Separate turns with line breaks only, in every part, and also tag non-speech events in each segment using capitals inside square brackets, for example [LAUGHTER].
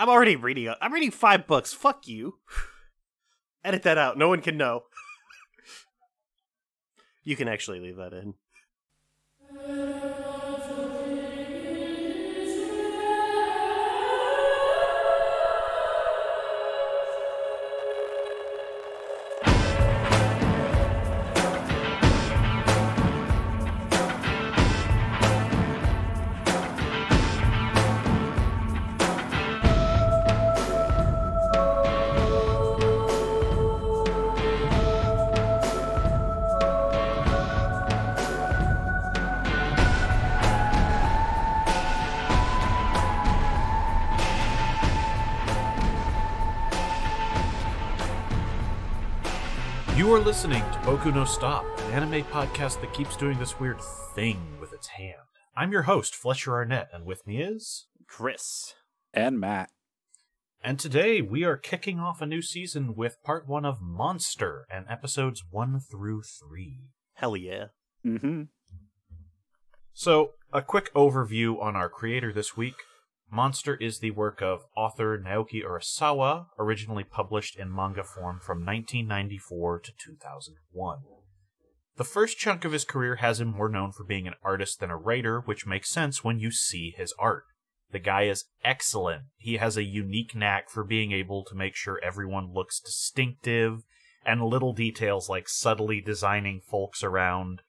I'm already reading. i I'm reading five books. Fuck you. [SIGHS] Edit that out. No one can know. [LAUGHS] you can actually leave that in.
You are listening to Boku no Stop, an anime podcast that keeps doing this weird thing with its hand. I'm your host, Fletcher Arnett, and with me is.
Chris.
And Matt.
And today we are kicking off a new season with part one of Monster and episodes one through three.
Hell yeah.
Mm-hmm.
So, a quick overview on our creator this week. Monster is the work of author Naoki Urasawa, originally published in manga form from 1994 to 2001. The first chunk of his career has him more known for being an artist than a writer, which makes sense when you see his art. The guy is excellent. He has a unique knack for being able to make sure everyone looks distinctive, and little details like subtly designing folks around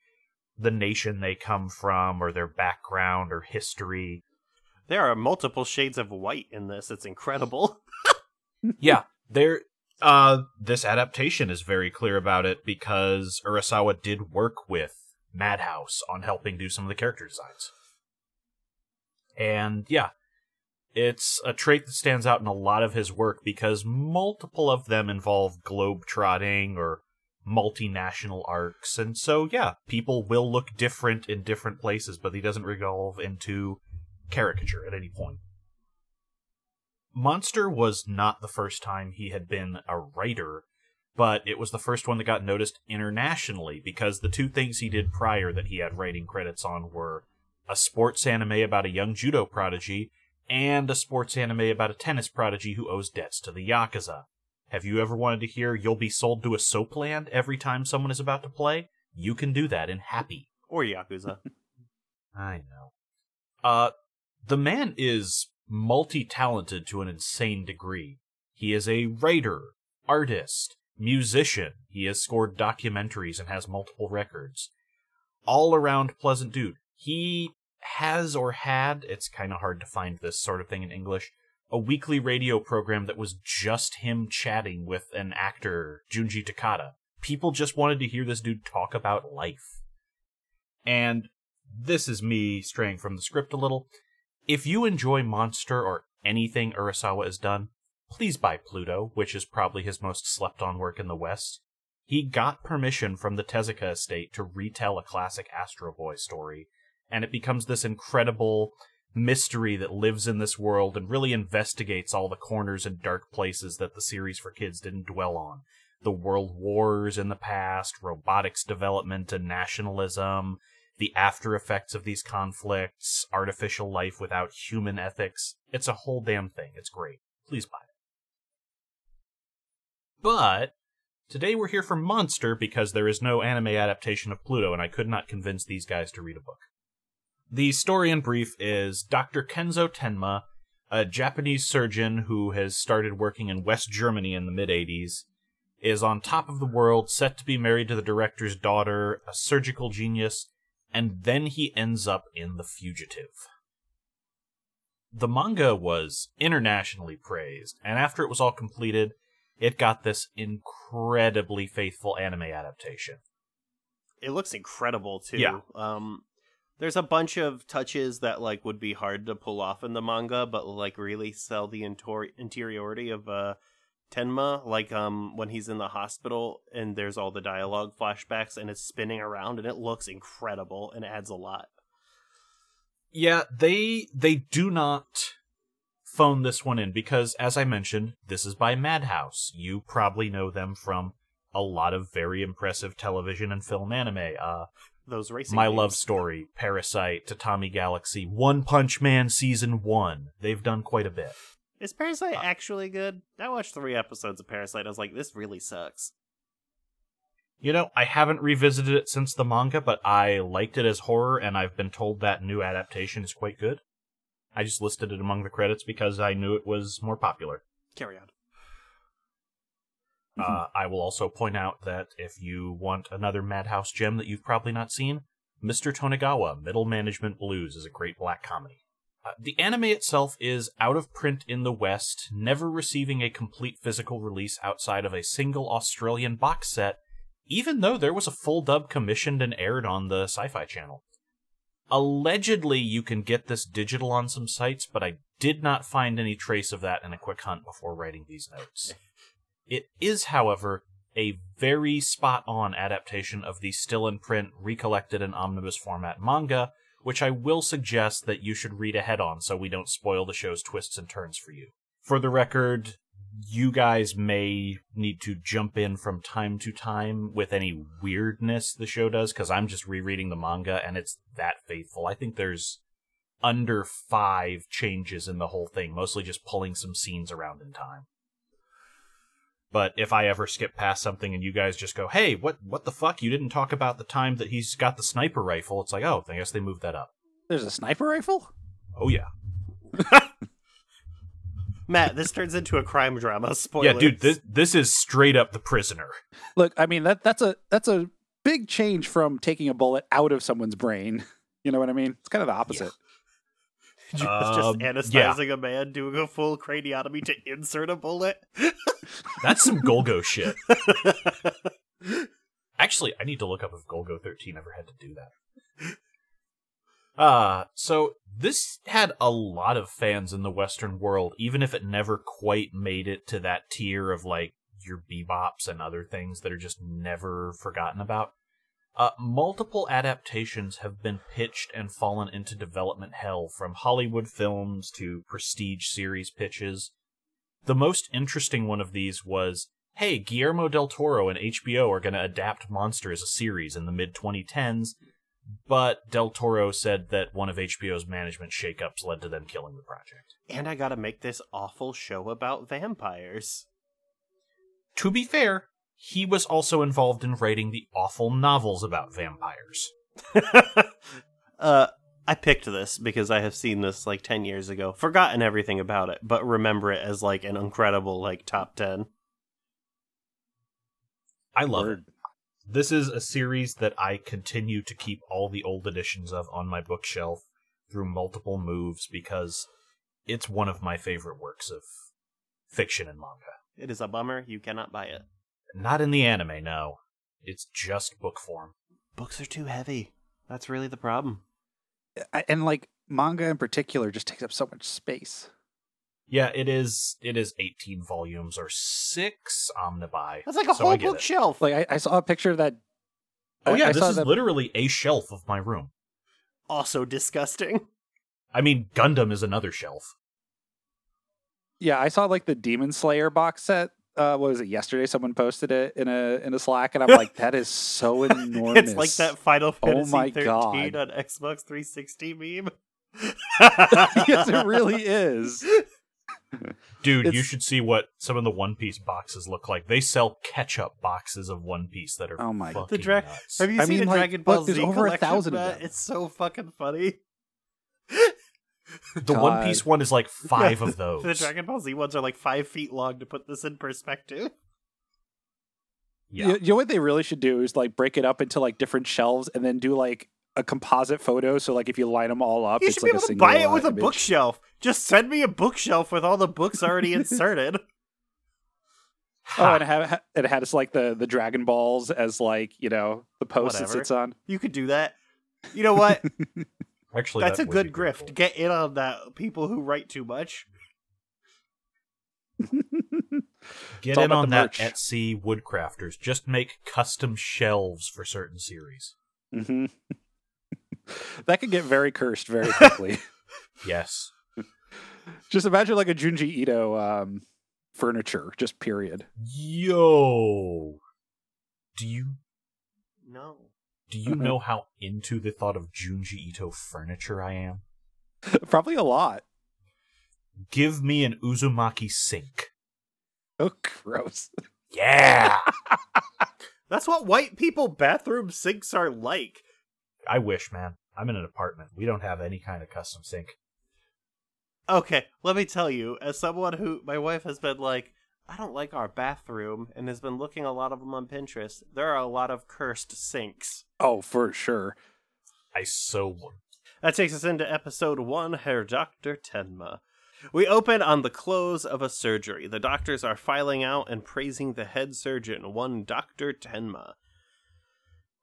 the nation they come from, or their background, or history.
There are multiple shades of white in this. It's incredible. [LAUGHS]
yeah, there. Uh, this adaptation is very clear about it because Urasawa did work with Madhouse on helping do some of the character designs. And yeah, it's a trait that stands out in a lot of his work because multiple of them involve globe trotting or multinational arcs. And so, yeah, people will look different in different places, but he doesn't revolve into caricature at any point. Monster was not the first time he had been a writer, but it was the first one that got noticed internationally because the two things he did prior that he had writing credits on were a sports anime about a young judo prodigy and a sports anime about a tennis prodigy who owes debts to the Yakuza. Have you ever wanted to hear you'll be sold to a soap land every time someone is about to play? You can do that in Happy.
Or Yakuza. [LAUGHS]
I know. Uh, the man is multi talented to an insane degree. He is a writer, artist, musician. He has scored documentaries and has multiple records. All around pleasant dude. He has or had, it's kind of hard to find this sort of thing in English, a weekly radio program that was just him chatting with an actor, Junji Takada. People just wanted to hear this dude talk about life. And this is me straying from the script a little. If you enjoy Monster or anything Urasawa has done, please buy Pluto, which is probably his most slept on work in the West. He got permission from the Tezuka estate to retell a classic Astro Boy story, and it becomes this incredible mystery that lives in this world and really investigates all the corners and dark places that the series for kids didn't dwell on. The world wars in the past, robotics development and nationalism, the after effects of these conflicts, artificial life without human ethics. It's a whole damn thing. It's great. Please buy it. But today we're here for Monster because there is no anime adaptation of Pluto, and I could not convince these guys to read a book. The story in brief is Dr. Kenzo Tenma, a Japanese surgeon who has started working in West Germany in the mid 80s, is on top of the world, set to be married to the director's daughter, a surgical genius, and then he ends up in The Fugitive. The manga was internationally praised, and after it was all completed, it got this incredibly faithful anime adaptation.
It looks incredible too.
Yeah.
Um there's a bunch of touches that like would be hard to pull off in the manga, but like really sell the intor- interiority of uh Tenma, like um when he's in the hospital and there's all the dialogue flashbacks and it's spinning around and it looks incredible and adds a lot.
Yeah, they they do not phone this one in because as I mentioned, this is by Madhouse. You probably know them from a lot of very impressive television and film anime. Uh
Those racing
My
games.
Love Story, Parasyte, Tatami Galaxy, One Punch Man season 1. They've done quite a bit.
Is Parasyte actually good? I watched three episodes of Parasyte. I was like, this really sucks.
You know, I haven't revisited it since the manga, but I liked it as horror, and I've been told that new adaptation is quite good. I just listed it among the credits because I knew it was more popular.
Carry on.
Uh, I will also point out that if you want another Madhouse gem that you've probably not seen, Mr. Tonegawa, Middle Management Blues is a great black comedy. Uh, the anime itself is out of print in the West, never receiving a complete physical release outside of a single Australian box set, even though there was a full dub commissioned and aired on the Sci Fi Channel. Allegedly, you can get this digital on some sites, but I did not find any trace of that in a quick hunt before writing these notes. [LAUGHS] It is, however, a very spot on adaptation of the still in print, recollected, and omnibus format manga, which I will suggest that you should read ahead on so we don't spoil the show's twists and turns for you. For the record, you guys may need to jump in from time to time with any weirdness the show does, because I'm just rereading the manga and it's that faithful. I think there's under five changes in the whole thing, mostly just pulling some scenes around in time. But if I ever skip past something and you guys just go, "Hey, what what the fuck? You didn't talk about the time that he's got the sniper rifle." It's like, "Oh, I guess they moved that up."
There's a sniper rifle?
Oh yeah. [LAUGHS]
Matt, this turns into a crime drama. Spoilers.
Yeah, dude, this this is straight up the prisoner.
Look, I mean that that's a that's a big change from taking a bullet out of someone's brain. [LAUGHS] You know what I mean? It's kind of the opposite.
Just,
Um,
just
yeah.
anesthetizing a man, doing a full craniotomy to insert a bullet. [LAUGHS]
That's some Golgo shit. [LAUGHS] Actually, I need to look up if Golgo 13 ever had to do that. Uh, so this had a lot of fans in the Western world, even if it never quite made it to that tier of like your bebops and other things that are just never forgotten about. Uh, multiple adaptations have been pitched and fallen into development hell from Hollywood films to prestige series pitches. The most interesting one of these was hey, Guillermo del Toro and HBO are going to adapt Monster as a series in the mid 2010s, but del Toro said that one of HBO's management shakeups led to them killing the project.
and I gotta make this awful show about vampires.
To be fair, he was also involved in writing the awful novels about vampires. [LAUGHS]
uh, I picked this because I have seen this like 10 years ago, forgotten everything about it, but remember it as like an incredible like top 10.
I love it. This is a series that I continue to keep all the old editions of on my bookshelf through multiple moves because it's one of my favorite works of fiction and manga.
It is a bummer you cannot buy it.
Not in the anime, no. It's just book form.
Books are too heavy. That's really the problem.
I- And like manga in particular just takes up so much space.
Yeah, it is. It is eighteen volumes or six omnibuy.
That's like a
so
whole bookshelf.
Like I, I saw a picture of that.
Oh
I-
yeah,
I
this is
that-
literally a shelf of my room.
also disgusting.
I mean, Gundam is another shelf.
Yeah, I saw like the Demon Slayer box set. Uh, what was it? Yesterday, someone posted it in a in a Slack, and I'm like, that is so [LAUGHS] enormous.
It's like that Final
Oh
Fantasy
my
13
God.
on Xbox 360 meme. [LAUGHS]
yes, it really is. [LAUGHS]
Dude, you should see what some of the One Piece boxes look like. They sell ketchup boxes of One Piece that are
Oh my-
god.
The dra-
nuts.
Have you
I
seen
mean,
the
like,
Dragon Ball
look, there's
Z
over a thousand of them.
It's so fucking funny.
The One Piece one is like [LAUGHS] five
Yeah,
of those.
The Dragon Ball Z ones are like five feet long to put this in perspective.
yeah.
You, you know what they really should do is like break it up into like different shelves and then do like a composite photo. So like if you line them all up,
You
it's
should
like
be able to buy it with a
image.
bookshelf. Just send me a bookshelf with all the books already [LAUGHS] inserted.
Oh, and it had it had us like the the Dragon Balls as like you know the post
Whatever.
it sits on.
You could do that. You know what? [LAUGHS]
Actually,
That's
that
a good grift.
cool.
Get in on that. People who write too much. [LAUGHS]
Get in on that
merch.
Etsy woodcrafters. Just make custom shelves for certain series.
hmm [LAUGHS] that could get very cursed very quickly. [LAUGHS]
Yes.
just imagine like a Junji Ito um, furniture, just period.
Yo. Do you
No.
Do you uh-huh. know how into the thought of Junji Ito furniture I am? [LAUGHS]
Probably a lot.
Give me an Uzumaki sink.
Oh, gross.
Yeah. [LAUGHS]
That's what white people bathroom sinks are like.
I wish, man. I'm in an apartment. We don't have any kind of custom sink.
Okay, let me tell you, as someone who my wife has been like, I don't like our bathroom, and has been looking a lot of them on Pinterest. There are a lot of cursed sinks.
Oh, for sure.
I so would.
That takes us into episode one, Herr Dr. Tenma. We open on the close of a surgery. The doctors are filing out and praising the head surgeon, one Dr. Tenma.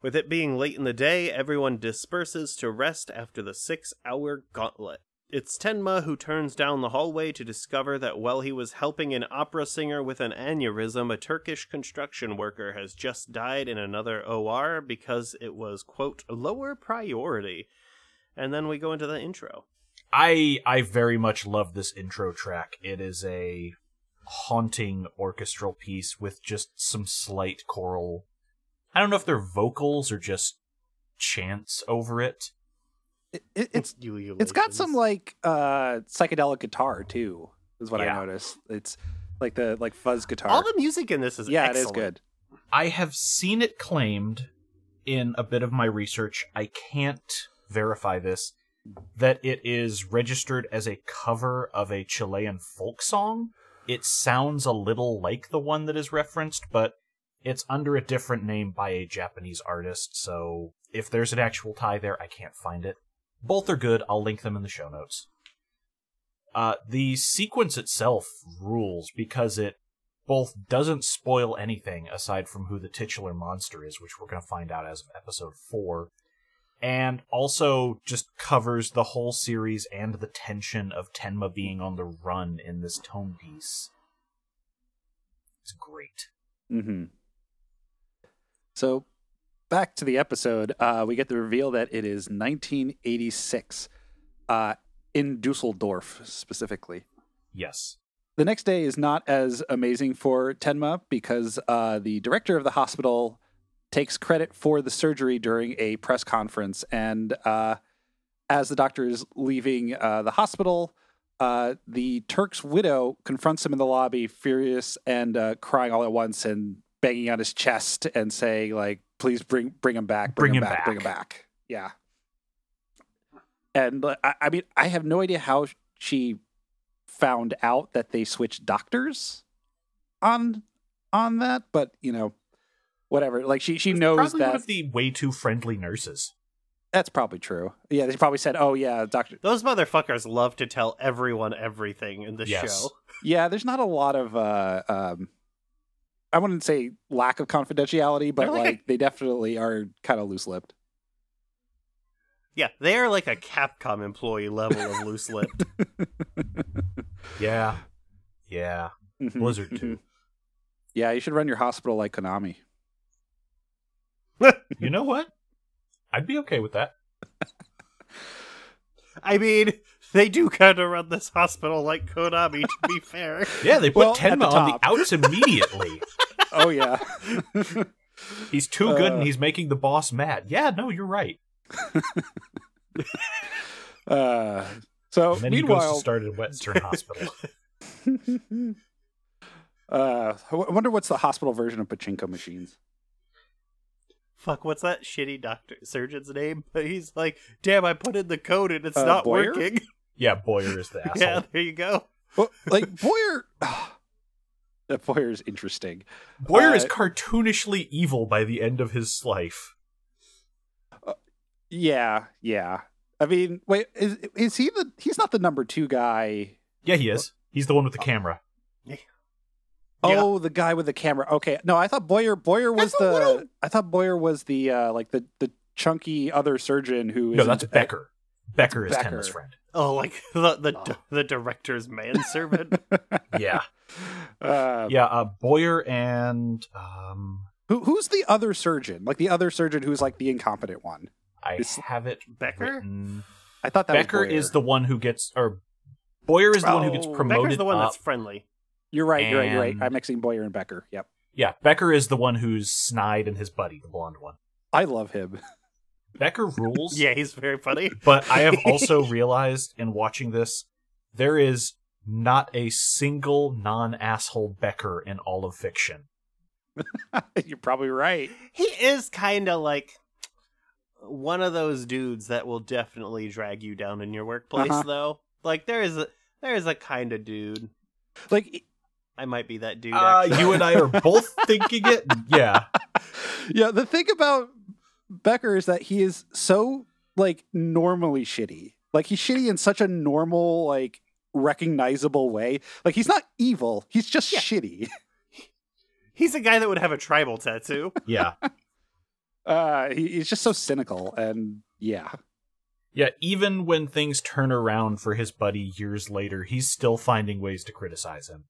With it being late in the day, everyone disperses to rest after the six hour gauntlet. It's Tenma who turns down the hallway to discover that while he was helping an opera singer with an aneurysm, a Turkish construction worker has just died in another OR because it was, quote, lower priority. And then we go into the intro.
I I very much love this intro track. It is a haunting orchestral piece with just some slight choral. I don't know if they're vocals or just chants over it.
It, it, it's
Ululations.
it's got some like uh psychedelic guitar too. Is what
Yeah.
I noticed. It's like the like fuzz guitar.
All the music in this is
yeah,
excellent.
it is good.
I have seen it claimed in a bit of my research. I can't verify this that it is registered as a cover of a Chilean folk song. It sounds a little like the one that is referenced, but it's under a different name by a Japanese artist, so if there's an actual tie there, I can't find it. Both are good. I'll link them in the show notes. Uh, the sequence itself rules because it both doesn't spoil anything aside from who the titular monster is, which we're going to find out as of episode 4, and also just covers the whole series and the tension of Tenma being on the run in this tone piece. It's great.
Mm-hmm. So back to the episode, uh, we get the reveal that it is 1986 uh, in Dusseldorf specifically.
Yes.
The next day is not as amazing for Tenma because uh, the director of the hospital takes credit for the surgery during a press conference. And uh, as the doctor is leaving uh, the hospital, uh, the Turk's widow confronts him in the lobby, furious and uh, crying all at once and banging on his chest and saying, like, please bring bring him back, bring,
Bring
him
him
back, bring him
back."
back. Yeah. And uh, I, I mean, I have no idea how she found out that they switched doctors on on that, but you know, whatever. Like she she knows
probably
that
one of the way too friendly nurses.
that's probably true. Yeah, they probably said, "Oh yeah, doctor."
Those motherfuckers love to tell everyone everything in the
Yes.
show.
Yeah, there's not a lot of uh um I wouldn't say lack of confidentiality, but
like
like, they definitely are kind of loose-lipped.
Yeah, they are like a Capcom employee level of loose lipped. [LAUGHS]
Yeah. Yeah.
Mhm,
Blizzard
mhm.
too.
Yeah, you should run your hospital like Konami. [LAUGHS]
You know what? I'd be okay with that. [LAUGHS]
I mean, they do kind of run this hospital like Konami, to be [LAUGHS] fair.
Yeah, they put
Well, at the
Tenma on the outs immediately. [LAUGHS]
Oh yeah. [LAUGHS]
he's too good
Uh.
and he's making the boss mad. Yeah, no, you're right.
uh so
And then he goes
meanwhile
to start at Western Hospital.
uh, I w- I wonder what's the hospital version of pachinko machines.
Fuck, what's that shitty doctor surgeon's name? But he's like, damn, I put in the code and it's
Uh,
not
Boyer?
working.
Yeah, Boyer is the [LAUGHS] asshole.
yeah, there you go.
Well, like Boyer, [SIGHS] that Boyer is interesting.
Boyer is
Uh,
cartoonishly evil by the end of his life.
Yeah, yeah. I mean, wait, is is he the? He's not the number two guy.
Yeah, he is. He's the one with the camera.
Oh, the guy with the camera. Okay, no, I thought Boyer. Boyer was
thought
the.
Widow-
I thought Boyer was the uh like the the chunky other surgeon who.
No,
isn't-
that's Becker. Becker is
Becker.
Tenma's friend.
Oh, like [LAUGHS] the the,
Oh.
the director's manservant. [LAUGHS]
Yeah.
Uh,
Yeah, uh, Boyer and um
who who's the other surgeon? Like the other surgeon who's like the incompetent one.
I
It's-
have it
Becker?
written.
I thought that
Becker
was
is the one who gets or Boyer is the one who gets
Oh,
promoted
Becker's the one
up.
that's friendly.
You're right. You're right. You're right. I'm mixing Boyer and Becker. Yep.
Yeah, Becker is the one who's snide and his buddy, the blonde one.
I love him. [LAUGHS]
Becker rules.
Yeah, he's very funny. [LAUGHS]
But I have [LAUGHS] also realized in watching this, there is not a single non asshole Becker in all of fiction. [LAUGHS]
You're probably right.
He is kind of like one of those dudes that will definitely drag you down in your workplace,
Uh-huh.
though. Like there is a there is a kind of dude.
Like,
I might be that dude.
Uh, you and I are both thinking it. Yeah.
yeah, the thing about Becker is that he is so like normally shitty. Like he's shitty in such a normal, like recognizable way. Like he's not evil. He's just
Yeah.
shitty. [LAUGHS]
He's a guy that would have a tribal tattoo. [LAUGHS]
Yeah.
Uh, he, he's just so cynical, and yeah,
Yeah. Even when things turn around for his buddy years later, he's still finding ways to criticize him.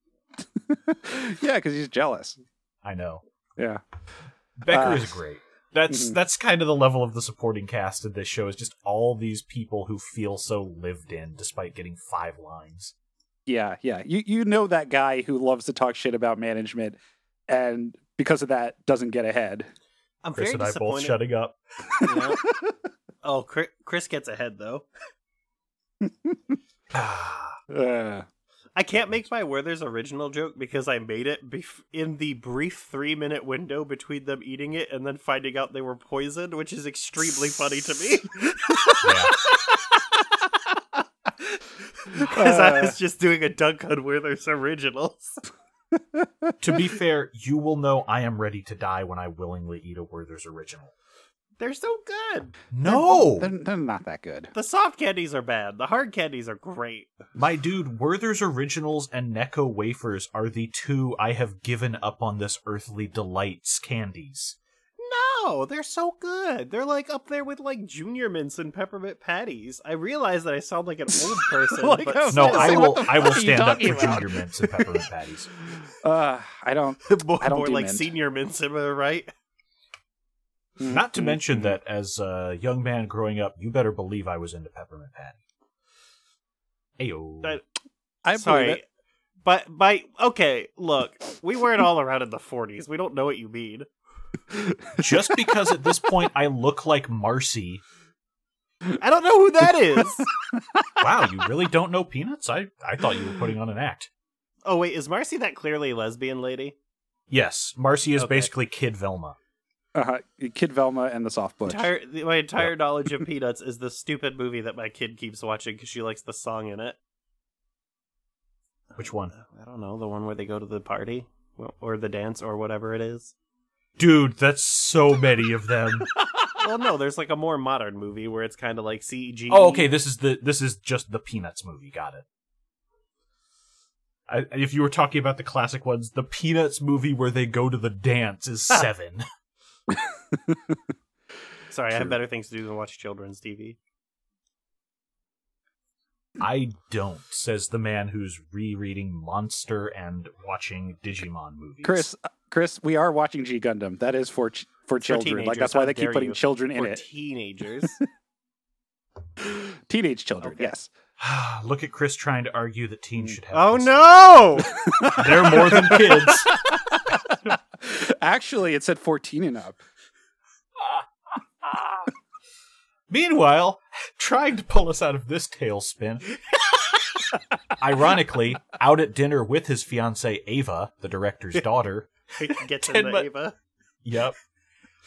[LAUGHS]
yeah, because he's jealous.
I know.
Yeah,
Becker
Uh,
is great. That's
mhm.
that's kind of the level of the supporting cast of this show is just all these people who feel so lived in despite getting five lines.
yeah, yeah. You you know that guy who loves to talk shit about management, and because of that, doesn't get ahead.
I'm
Chris
very
and I both shutting up.
you know? [LAUGHS] oh, Chris, Chris gets ahead though. [LAUGHS] [SIGHS]
Uh,
I can't make my Werther's original joke because I made it bef- in the brief three minute window between them eating it and then finding out they were poisoned, which is extremely funny to me. [LAUGHS] Because [LAUGHS] I
Uh.
was just doing a dunk on Werther's originals.
to be fair, you will know I am ready to die when I willingly eat a Werther's original.
They're so good.
No,
they're, they're not that good.
The soft candies are bad. The hard candies are great.
my dude, Werther's originals and Necco wafers are the two I have given up on this earthly delights candies.
No, they're so good. They're like up there with like junior mints and peppermint patties. I realize that I sound like an old [LAUGHS] person,
Like,
but
No. I will. I will
fuck are you
stand up for
about?
junior mints and peppermint patties. [LAUGHS]
Uh, I don't. [LAUGHS]
more,
I don't
more
do
like
mint.
senior mints, am I right?
Not to mention
mhm.
that as a young man growing up, you better believe I was into peppermint patty. Ayo.
That-
I'm
Sorry.
it.
But by okay, look, we weren't all around in the forties. We don't know what you mean. [LAUGHS]
Just because at this point I look like Marcy.
I don't know who that is. [LAUGHS]
Wow, you really don't know Peanuts? I, I thought you were putting on an act.
oh wait, is Marcy that clearly lesbian lady?
Yes, Marcy is
Okay.
basically Kid Velma.
Uh, huh. Kid Velma and the soft butch.
Entire, my entire knowledge of [LAUGHS] Peanuts is the stupid movie that my kid keeps watching because she likes the song in it.
Which one?
I don't know, the one where they go to the party or the dance or whatever it is.
Dude, that's so many of them. [LAUGHS]
well, no, there's like a more modern movie where it's kind of like CG.
oh, okay, this is the this is just the Peanuts movie. Got it. I, if you were talking about the classic ones, the Peanuts movie where they go to the dance is [LAUGHS] seven. [LAUGHS]
Sorry, I have better things to do than watch children's TV.
I don't, says the man who's rereading Monster and watching Digimon movies.
Chris, uh, Chris, we are watching G Gundam. That is for ch- for
It's for
children. like that's why
how
they keep putting
you.
children in
For
it.
teenagers. [LAUGHS]
Teenage children.
Okay.
Yes. [SIGHS]
Look at Chris trying to argue that teens should have.
oh
this.
no! [LAUGHS]
They're more than kids.
Actually, it said 14 and up. [LAUGHS]
Meanwhile, trying to pull us out of this tailspin. Ironically, out at dinner with his fiancee Eva, the director's [LAUGHS] daughter.
Gets
Ten
into
mi-
Eva.
Yep.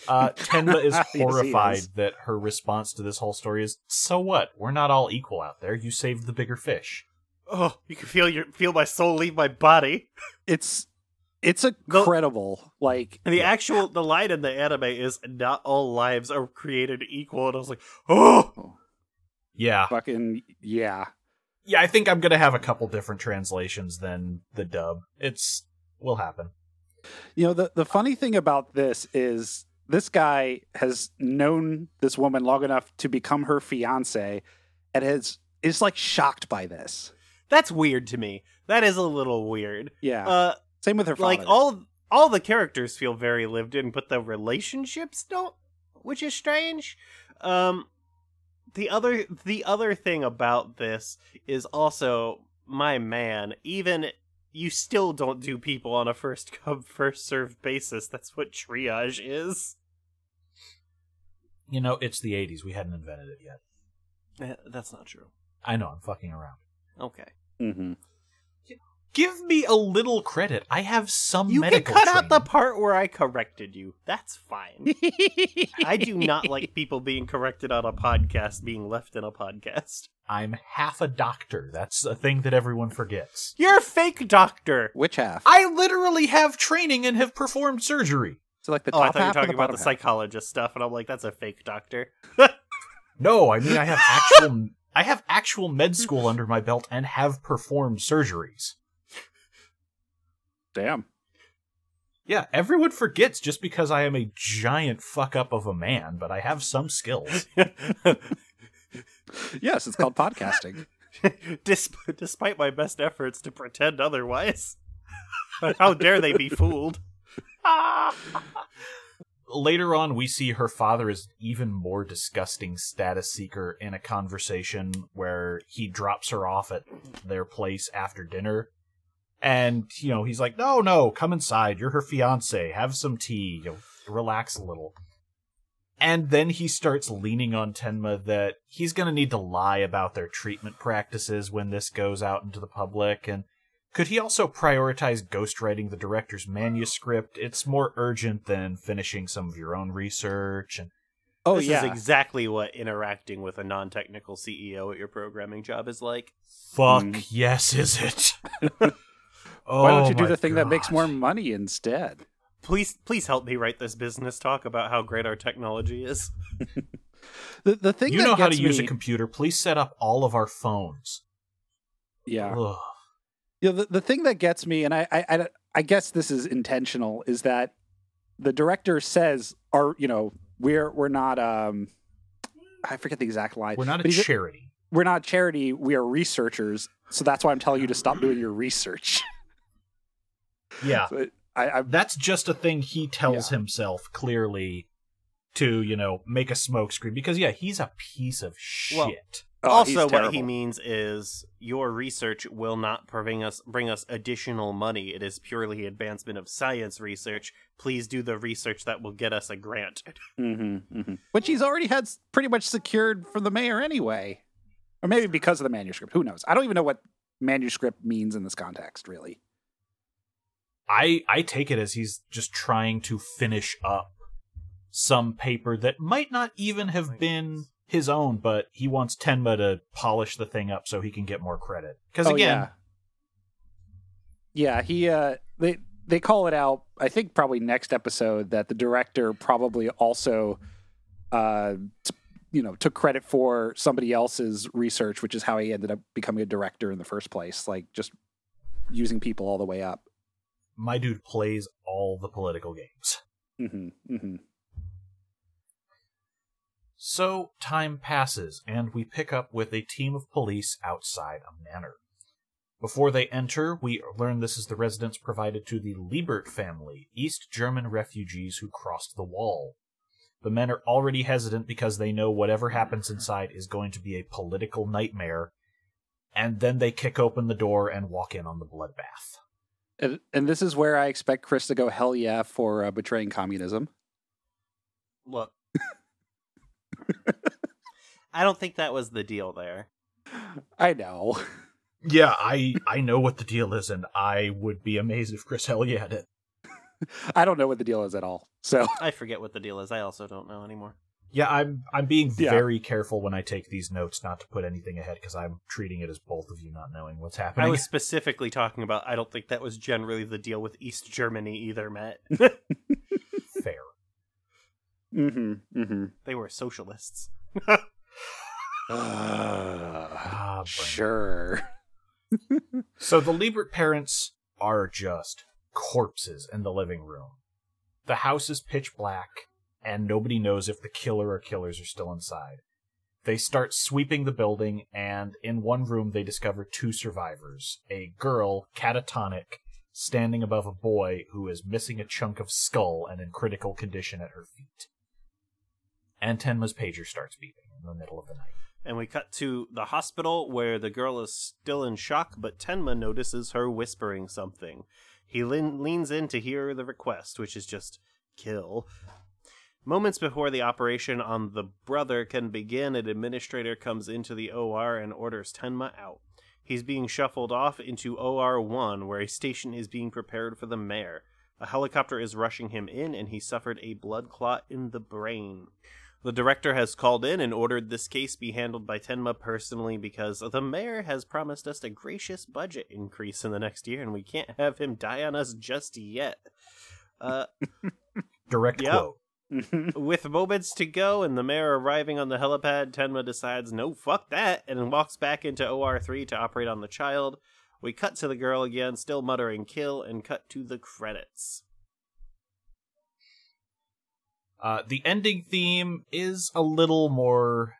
Uh, [LAUGHS] Tenma is horrified that her response to this whole story is, "So what? We're not all equal out there. You saved the bigger fish."
Oh, you can feel your feel my soul leave my body.
It's it's incredible.
The-
like
And the actual the line in the anime is not all lives are created equal. And I was like, oh,
Yeah,
fucking yeah.
yeah. I think I'm gonna have a couple different translations than the dub. It's will happen.
You know the the funny thing about this is this guy has known this woman long enough to become her fiance and has is like shocked by this.
that's weird to me. That is a little weird.
Yeah.
Uh,
Same with her father.
like all all the characters feel very lived in, but the relationships don't, which is strange. Um, the other the other thing about this is also my man. Even you still don't do people on a first come [LAUGHS] first served basis. That's what triage is.
You know, it's the '80s. We hadn't invented it yet.
Eh, That's not true.
I know. I'm fucking around.
Okay.
hmm
Give me a little credit. I have some
You can
medical
cut out the
training.
part where I corrected you. That's fine. [LAUGHS] I do not like people being corrected on a podcast being left in a podcast.
I'm half a doctor. That's a thing that everyone forgets.
You're a fake doctor.
Which half?
I literally have training and have performed surgery.
so like the
Oh,
top
I thought you were
half or
talking
the
about
bottom
the
half?
psychologist stuff, and I'm like, that's a fake doctor. [LAUGHS]
No, I mean I have actual I have actual med school [LAUGHS] under my belt and have performed surgeries.
Damn.
Yeah, everyone forgets just because I am a giant fuck up of a man, but I have some skills. [LAUGHS]
Yes, it's called podcasting. [LAUGHS]
Disp- despite my best efforts to pretend otherwise. How dare they be fooled? [LAUGHS]
Later on, we see her father is even more disgusting status seeker in a conversation where he drops her off at their place after dinner. And, you know, he's like, no, no, come inside. You're her fiance. Have some tea. You know, relax a little. And then he starts leaning on Tenma that he's going to need to lie about their treatment practices when this goes out into the public. And could he also prioritize ghostwriting the director's manuscript? It's more urgent than finishing some of your own research. And
Oh
this
yeah.
is exactly what interacting with a non-technical CEO at your programming job is like.
fuck
Mm.
yes, is it? [LAUGHS]
Why don't
Oh
you do the thing that makes more money instead?
Please, please help me write this business talk about how great our technology is. [LAUGHS]
The the thing
You
that
know how to
gets
use
me-
a computer. Please set up all of our phones.
Yeah.
Ugh.
Yeah, the, the thing that gets me, and I, I, I, I guess this is intentional, is that the director says, "Are you know, we're we're not, um, I forget the exact line.
We're not a charity.
We're not charity. We are researchers. So that's why I'm telling you to stop doing your research. [LAUGHS]
Yeah.
So it- I, I,
That's just a thing he tells himself clearly to, you know, make a smokescreen because yeah, he's a piece of shit.
Well,
oh,
also, what he means is your research will not bring us bring us additional money. It is purely advancement of science research. Please do the research that will get us a grant.
Mm-hmm, mm-hmm. Which he's already had pretty much secured from the mayor anyway, or maybe because of the manuscript. Who knows? I don't even know what manuscript means in this context, really.
I I take it as he's just trying to finish up some paper that might not even have been his own, but he wants Tenma to polish the thing up so he can get more credit. Because
Oh,
again,
yeah. yeah, he uh, they they call it out. I think probably next episode that the director probably also, uh, t- you know, took credit for somebody else's research, which is how he ended up becoming a director in the first place. Like just using people all the way up.
My dude plays all the political games.
Mm-hmm, mm-hmm.
So time passes, and we pick up with a team of police outside a manor. Before they enter, we learn this is the residence provided to the Liebert family, East German refugees who crossed the wall. The men are already hesitant because they know whatever happens inside is going to be a political nightmare, and then they kick open the door and walk in on the bloodbath.
And, and this is where I expect Chris to go hell yeah for uh, betraying communism.
Look, [LAUGHS] I don't think that was the deal there.
I know.
Yeah, I [LAUGHS] I know what the deal is, and I would be amazed if Chris Hell had it. [LAUGHS]
I don't know what the deal is at all. So
I forget what the deal is. I also don't know anymore.
Yeah, I'm I'm being
Yeah.
very careful when I take these notes not to put anything ahead because I'm treating it as both of you not knowing what's happening.
I was specifically talking about. I don't think that was generally the deal with East Germany either, Matt. [LAUGHS]
fair.
mm-hmm, mm-hmm.
they were socialists. [LAUGHS]
Ah,
sure. [LAUGHS]
So the Liebert parents are just corpses in the living room. The house is pitch black, and nobody knows if the killer or killers are still inside. They start sweeping the building, and in one room they discover two survivors a girl, catatonic, standing above a boy who is missing a chunk of skull and in critical condition at her feet. And Tenma's pager starts beeping in the middle of the night.
And we cut to the hospital where the girl is still in shock, but Tenma notices her whispering something. He lean- leans in to hear the request, which is just kill. Moments before the operation on the brother can begin, an administrator comes into the OR and orders Tenma out. He's being shuffled off into OR1, where a station is being prepared for the mayor. A helicopter is rushing him in, and he suffered a blood clot in the brain. The director has called in and ordered this case be handled by Tenma personally because the mayor has promised us a gracious budget increase in the next year, and we can't have him die on us just yet. Uh, [LAUGHS]
Direct
Yep.
quote. [LAUGHS]
with moments to go and the mayor arriving on the helipad, Tenma decides, no, fuck that, and walks back into OR3 to operate on the child. We cut to the girl again, still muttering kill, and cut to the credits.
Uh, the ending theme is a little more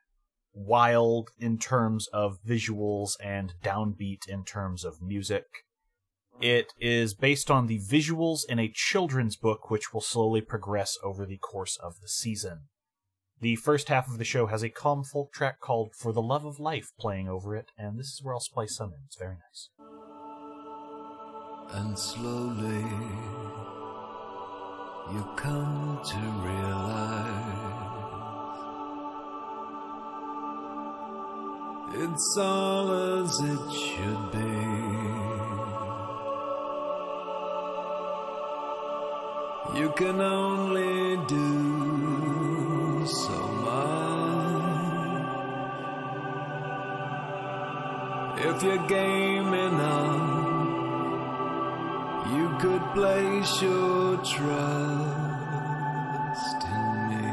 wild in terms of visuals and downbeat in terms of music. It is based on the visuals in a children's book, which will slowly progress over the course of the season. The first half of the show has a calm folk track called For the Love of Life playing over it, and this is where I'll splice some in. It's very nice.
And slowly you come to realize it's all as it should be. You can only do so much if you're game enough. You could place your trust in me.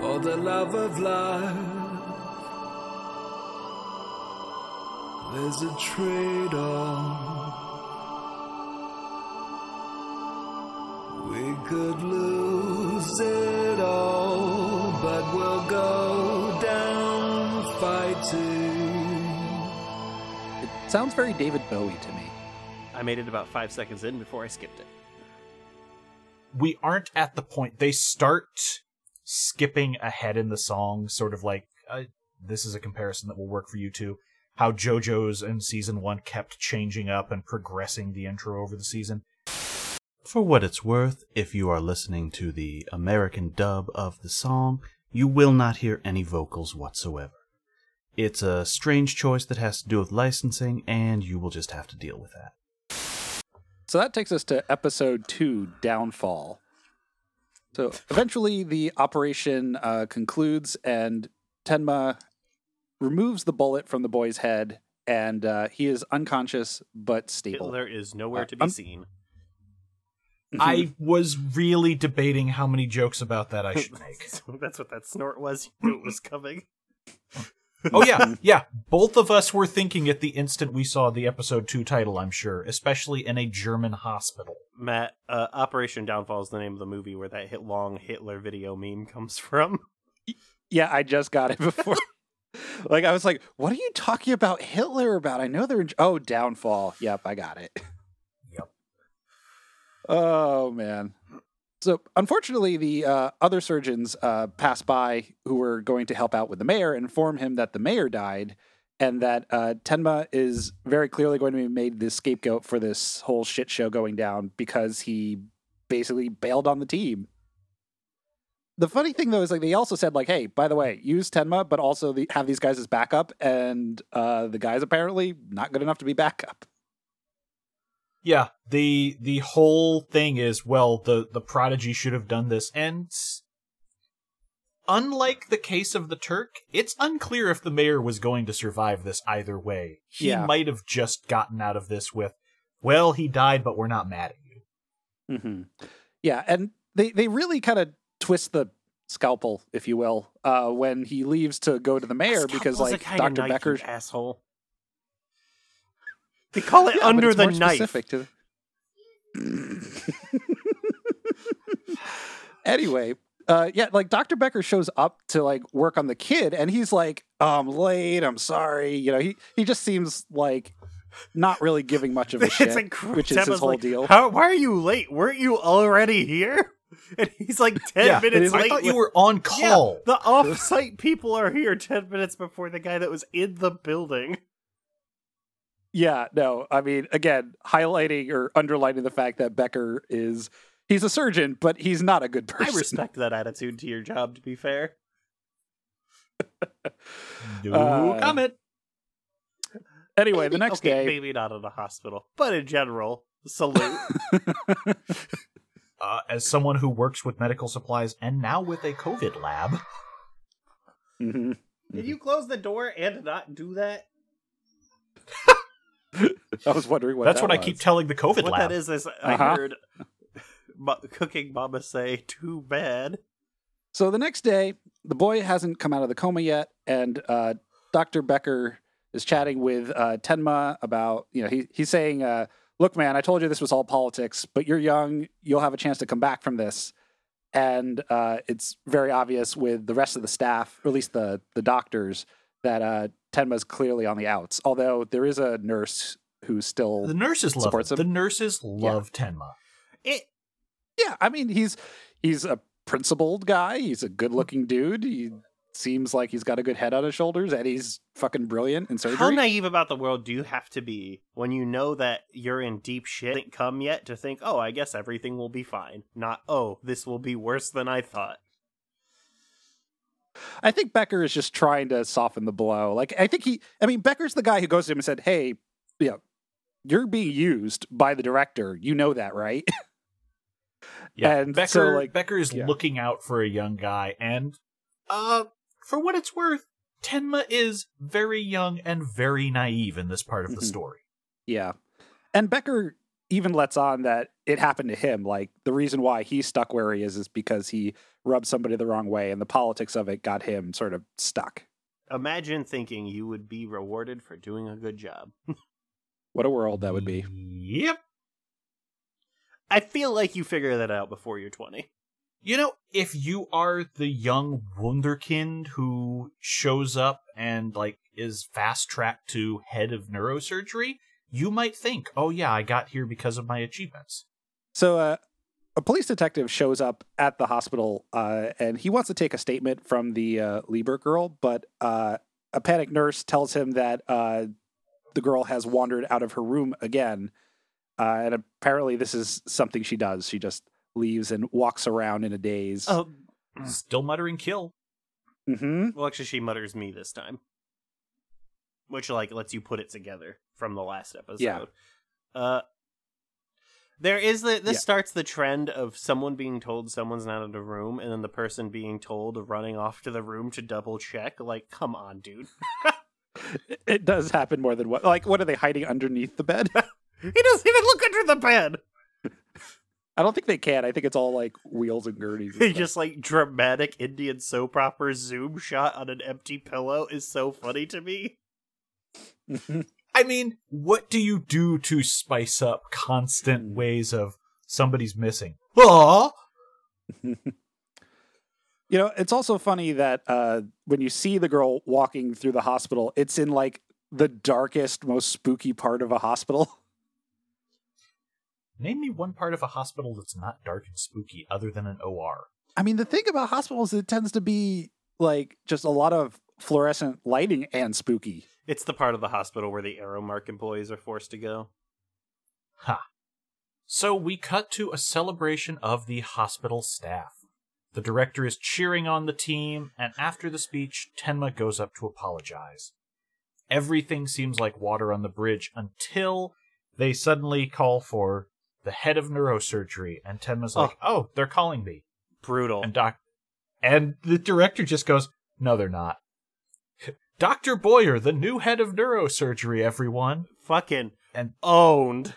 For the love of life, there's a trade off. We could lose it all, but we'll go down fighting.
It sounds very David Bowie to me.
I made it about five seconds in before I skipped it.
we aren't at the point they start skipping ahead in the song sort of like uh, this is a comparison that will work for you too how jojo's in season one kept changing up and progressing the intro over the season
For what it's worth, if you are listening to the American dub of the song, you will not hear any vocals whatsoever. It's a strange choice that has to do with licensing, and you will just have to deal with that.
So that takes us to episode two, Downfall. So eventually the operation uh, concludes, and Tenma removes the bullet from the boy's head, and uh, he is unconscious but stable.
Hitler is nowhere
Uh,
to be
I'm-
seen. [LAUGHS]
i was really debating how many jokes about that i should [LAUGHS] make
That's what that snort was. You knew it was coming.
oh yeah [LAUGHS] yeah both of us were thinking at the instant we saw the episode 2 title i'm sure especially in a german hospital
Matt, uh, Operation Downfall is the name of the movie where that hit long Hitler video meme comes from.
Yeah, I just got it before. Like I was like, "What are you talking about Hitler about?" I know they're in... oh Downfall. Yep, I got it.
Yep.
Oh man. So unfortunately, the uh, other surgeons uh, pass by who were going to help out with the mayor, and inform him that the mayor died, and that uh, Tenma is very clearly going to be made the scapegoat for this whole shit show going down because he basically bailed on the team. The funny thing though is like they also said like, hey, by the way, use Tenma, but also the, have these guys as backup, and uh, the guys apparently not good enough to be backup.
Yeah, the the whole thing is well, the the prodigy should have done this, and unlike the case of the Turk, it's unclear if the mayor was going to survive this either way. He
Yeah.
might have just gotten out of this with, well, he died, but we're not mad at you.
Mm-hmm. Yeah, and they they really kind of twist the scalpel, if you will, uh, when he leaves to go to the mayor because like
you
Becker's
asshole. They call it
Yeah,
under the knife.
to [LAUGHS] anyway, uh, yeah, like Dr. Becker shows up to like work on the kid, and he's like, oh, "I'm late. I'm sorry." You know, he he just seems like not really giving much of a [LAUGHS] shit,
It's
which is his whole
like,
deal.
How, why are you late? Weren't you already here? [LAUGHS] And he's like ten
yeah,
minutes
I thought you were on
Yeah,
call.
the [LAUGHS] off-site people are here ten minutes before the guy that was in the building.
Yeah, no, I mean, again, highlighting or underlining the fact that Becker is he's a surgeon, but he's not a good person.
I respect that attitude to your job. To be fair, [LAUGHS]
No
Uh,
comment.
Anyway, the next
okay,
day,
maybe not at a hospital, but in general, salute.
Uh, as someone who works with medical supplies and now with a COVID lab,
Mhm.
Did you close the door and not do that? [LAUGHS]
I was wondering what
that's
that
what I keep telling the COVID
what
lab.
that is is I
Uh-huh.
heard Mo- cooking mama say, "Too bad."
So the next day, the boy hasn't come out of the coma yet, and uh, Dr. Becker is chatting with uh, Tenma about, you know, he, he's saying, uh, look, man, I told you this was all politics, but you're young. You'll have a chance to come back from this. And uh, it's very obvious with the rest of the staff, or at least the, the doctors, that uh, Tenma's clearly on the outs. Although there is a nurse who's still.
the nurses love
Supports
it.
him.
The nurses love Tenma.
It
Yeah, I mean, he's he's a principled guy. He's a good-looking dude. He seems like he's got a good head on his shoulders, and he's fucking brilliant in surgery.
How naive about the world do you have to be when you know that you're in deep shit ain't come yet to think, oh, I guess everything will be fine. Not, oh, this will be worse than I thought.
I think Becker is just trying to soften the blow. Like, I think he, I mean, Becker's the guy who goes to him and said, "Hey, you know, you're being used by the director. You know that, right?" [LAUGHS]
Yeah,
And
Becker,
so, like,
Becker is
yeah.
looking out for a young guy, and uh, for what it's worth, Tenma is very young and very naive in this part of the
Mhm.
story.
yeah, and Becker even lets on that it happened to him. Like the reason why he's stuck where he is is because he rubbed somebody the wrong way, and the politics of it got him sort of stuck.
Imagine thinking you would be rewarded for doing a good job. [LAUGHS]
What a world that would be.
Yep.
I feel like you figure that out before you're 20.
You know, if you are the young wunderkind who shows up and like is fast tracked to head of neurosurgery, you might think, "Oh yeah, I got here because of my achievements."
So, uh, a police detective shows up at the hospital, uh, and he wants to take a statement from the uh, Liebert girl, but uh, a panic nurse tells him that uh, the girl has wandered out of her room again, uh, and apparently this is something she does. She just leaves and walks around in a daze.
Oh,
Still muttering kill.
hmm
well, actually, she mutters me this time. Which, like, lets you put it together from the last episode.
Yeah.
Uh, there is the this
Yeah.
starts the trend of someone being told someone's not in the room, and then the person being told running off to the room to double check. Like, come on, dude. [LAUGHS]
It does happen more than what. Like, what are they hiding underneath the bed? [LAUGHS]
He doesn't even look under the bed.
I don't think they can. I think it's all like wheels and gurneys. and
just like dramatic Indian soap opera zoom shot on an empty pillow is so funny to me. [LAUGHS]
I mean, what do you do to spice up constant ways of somebody's missing? Oh, [LAUGHS]
You know, it's also funny that uh, when you see the girl walking through the hospital, it's in like the darkest, most spooky part of a hospital. [LAUGHS]
name me one part of a hospital that's not dark and spooky other than an OR.
I mean, the thing about hospitals, it tends to be like just a lot of fluorescent lighting and spooky.
It's the part of the hospital where the Aeromark employees are forced to go.
Ha. So we cut to a celebration of the hospital staff. The director is cheering on the team, and after the speech, Tenma goes up to apologize. Everything seems like water on the bridge until they suddenly call for the head of neurosurgery, and Tenma's like, oh. "Oh, they're calling me."
Brutal.
And doc, and the director just goes, "No, they're not." [LAUGHS] Dr. Boyer, the new head of neurosurgery, everyone.
Fucking
And
owned.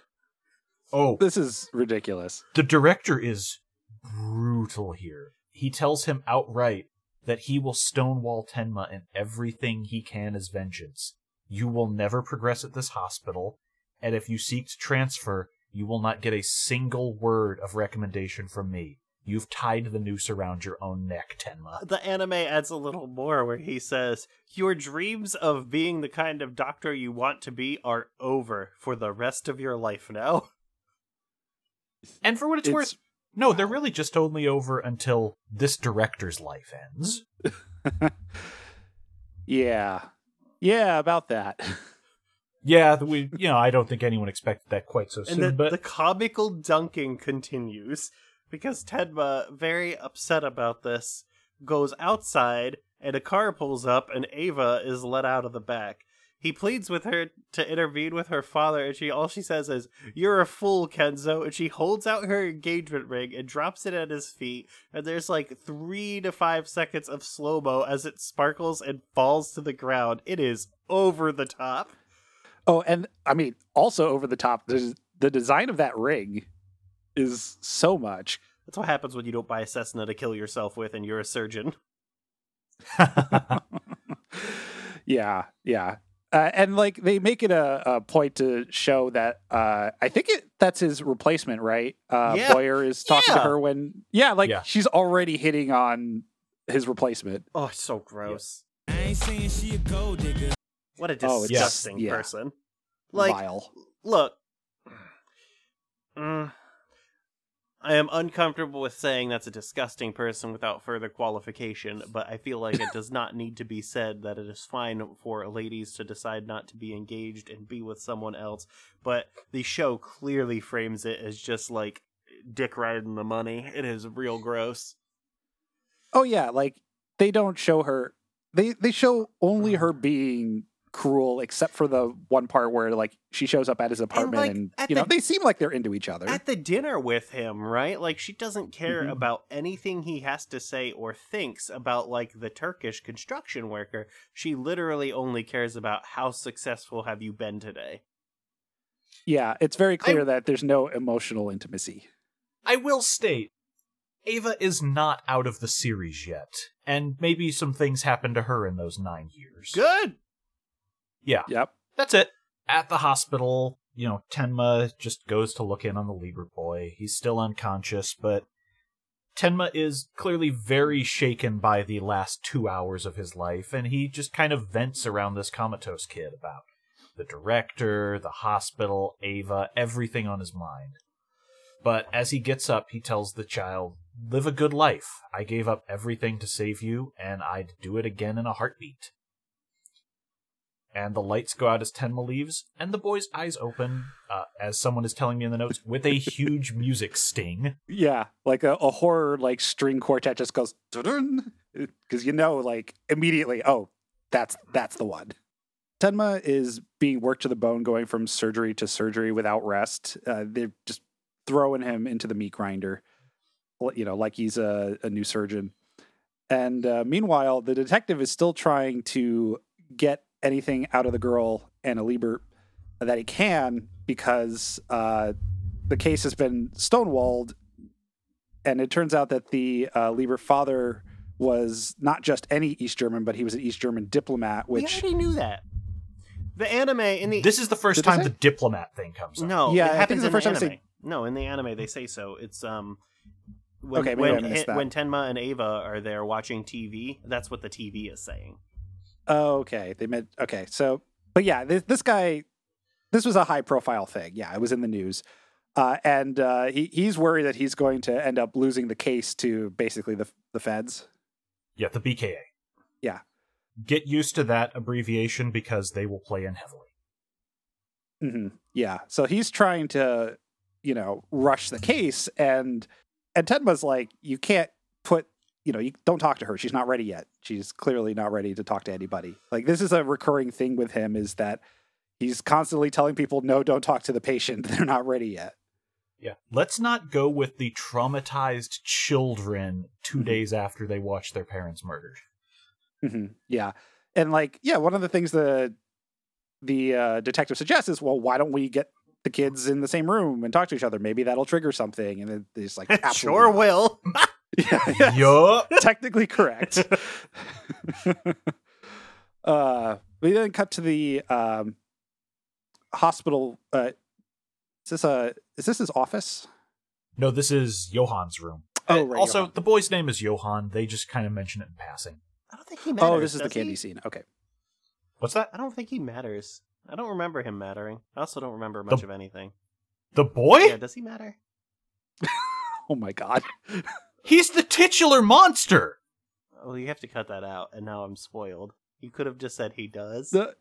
oh,
This is ridiculous.
the director is brutal here. He tells him outright that he will stonewall Tenma in everything he can as vengeance. You will never progress at this hospital, and if you seek to transfer, you will not get a single word of recommendation from me. You've tied the noose around your own neck, Tenma.
The anime adds a little more where he says, Your dreams of being the kind of doctor you want to be are over for the rest of your life now.
And for what it's, worth, no, they're really just only over until this director's life ends. [LAUGHS]
yeah. Yeah, about that. [LAUGHS]
Yeah, we, you know, I don't think anyone expected that quite so soon,
the,
but
the comical dunking continues. because Tenma, very upset about this, goes outside and a car pulls up and Eva is let out of the back. He pleads with her to intervene with her father, and she all she says is, "You're a fool, Kenzo." And she holds out her engagement ring and drops it at his feet. And there's like three to five seconds of slow mo as it sparkles and falls to the ground. It is over the top.
Oh, and I mean, also over the top, the, the design of that ring is so much.
That's what happens when you don't buy a Cessna to kill yourself with, and you're a surgeon. [LAUGHS] [LAUGHS]
yeah, yeah. Uh, and like they make it a, a point to show that uh, I think it that's his replacement, right? Uh,
Yeah.
Boyer is talking
Yeah.
to her when, yeah, like
Yeah.
she's already hitting on his replacement.
Oh, it's so gross.
I ain't saying she a gold digger.
What a
Oh,
disgusting
yeah.
person. Like,
Vile.
look, Mm, I am uncomfortable with saying that's a disgusting person without further qualification, but I feel like it does not need to be said that it is fine for ladies to decide not to be engaged and be with someone else. But the show clearly frames it as just like dick riding the money. It is real gross.
Oh yeah, like they don't show her. They they show only her being cruel, except for the one part where like she shows up at his apartment,
like,
and,
at
you know they seem like they're into each other.
at the dinner with him, right? Like she doesn't care
Mhm.
about anything he has to say or thinks about like the Turkish construction worker. She literally only cares about how successful have you been today.
yeah, it's very clear
I-
that there's no emotional intimacy.
I will state, Eva is not out of the series yet, and maybe some things happened to her in those nine years.
Good.
Yeah,
Yep.
that's it. At the hospital, you know, Tenma just goes to look in on the Liebert boy. He's still unconscious, but Tenma is clearly very shaken by the last two hours of his life, and he just kind of vents around this comatose kid about the director, the hospital, Eva, everything on his mind. But as he gets up, he tells the child, Live a good life. I gave up everything to save you, and I'd do it again in a heartbeat. And the lights go out as Tenma leaves, and the boy's eyes open, uh, as someone is telling me in the notes, with a huge [LAUGHS] music sting.
Yeah, like a, a horror like string quartet just goes because you know like immediately. Oh, that's that's the one. Tenma is being worked to the bone, going from surgery to surgery without rest. Uh, they're just throwing him into the meat grinder, you know, like he's a, a new surgeon. And uh, meanwhile, the detective is still trying to get anything out of the girl Anna Liebert that he can because uh, the case has been stonewalled and it turns out that the uh, Liebert father was not just any East German, but he was an East German diplomat.
we
Which
already knew that. The anime in the
This is the first
Did
time the diplomat thing comes up.
no,
Yeah,
it
think
happens
it's the first
the
time say-
No, in the anime they say so. It's um when
Okay,
when, when Tenma and Eva are there watching TV, that's what the TV is saying.
Oh, okay, they meant okay. So, but yeah, this, this guy, this was a high profile thing. Yeah, it was in the news, uh, and uh, he he's worried that he's going to end up losing the case to basically the the feds.
Yeah, the BKA.
Yeah.
Get used to that abbreviation because they will play in heavily.
Mm-hmm. Yeah. So he's trying to, you know, rush the case, and and Tenma's like, you can't put, you know, you don't talk to her. She's not ready yet. She's clearly not ready to talk to anybody. Like this is a recurring thing with him is that he's constantly telling people, no, don't talk to the patient. [LAUGHS] They're not ready yet.
Yeah. Let's not go with the traumatized children 2
Mhm.
days after they watch their parents murdered.
hmm Yeah. And like, yeah, one of the things the the uh, detective suggests is, well, why don't we get the kids in the same room and talk to each other? Maybe that'll trigger something. And then he's like, [LAUGHS]
sure will. [LAUGHS]
not. Yeah, yeah. [LAUGHS]
Yup.
technically correct. [LAUGHS] [LAUGHS] uh, we then cut to the um, hospital. Uh, is this a is this his office?
No, this is Johann's room.
Oh,
Uh,
right,
also,
Johann.
the boy's name is Johann. They just kind of mention it in passing.
I don't think he matters.
oh, this is the candy
he?
scene. Okay.
What's that?
I don't think he matters. I don't remember him mattering. I also don't remember much of anything.
The boy?
Yeah, does he matter?
Oh my god.
He's the titular monster.
Oh, you have to cut that out, and now I'm spoiled. You could have just said he does.
The,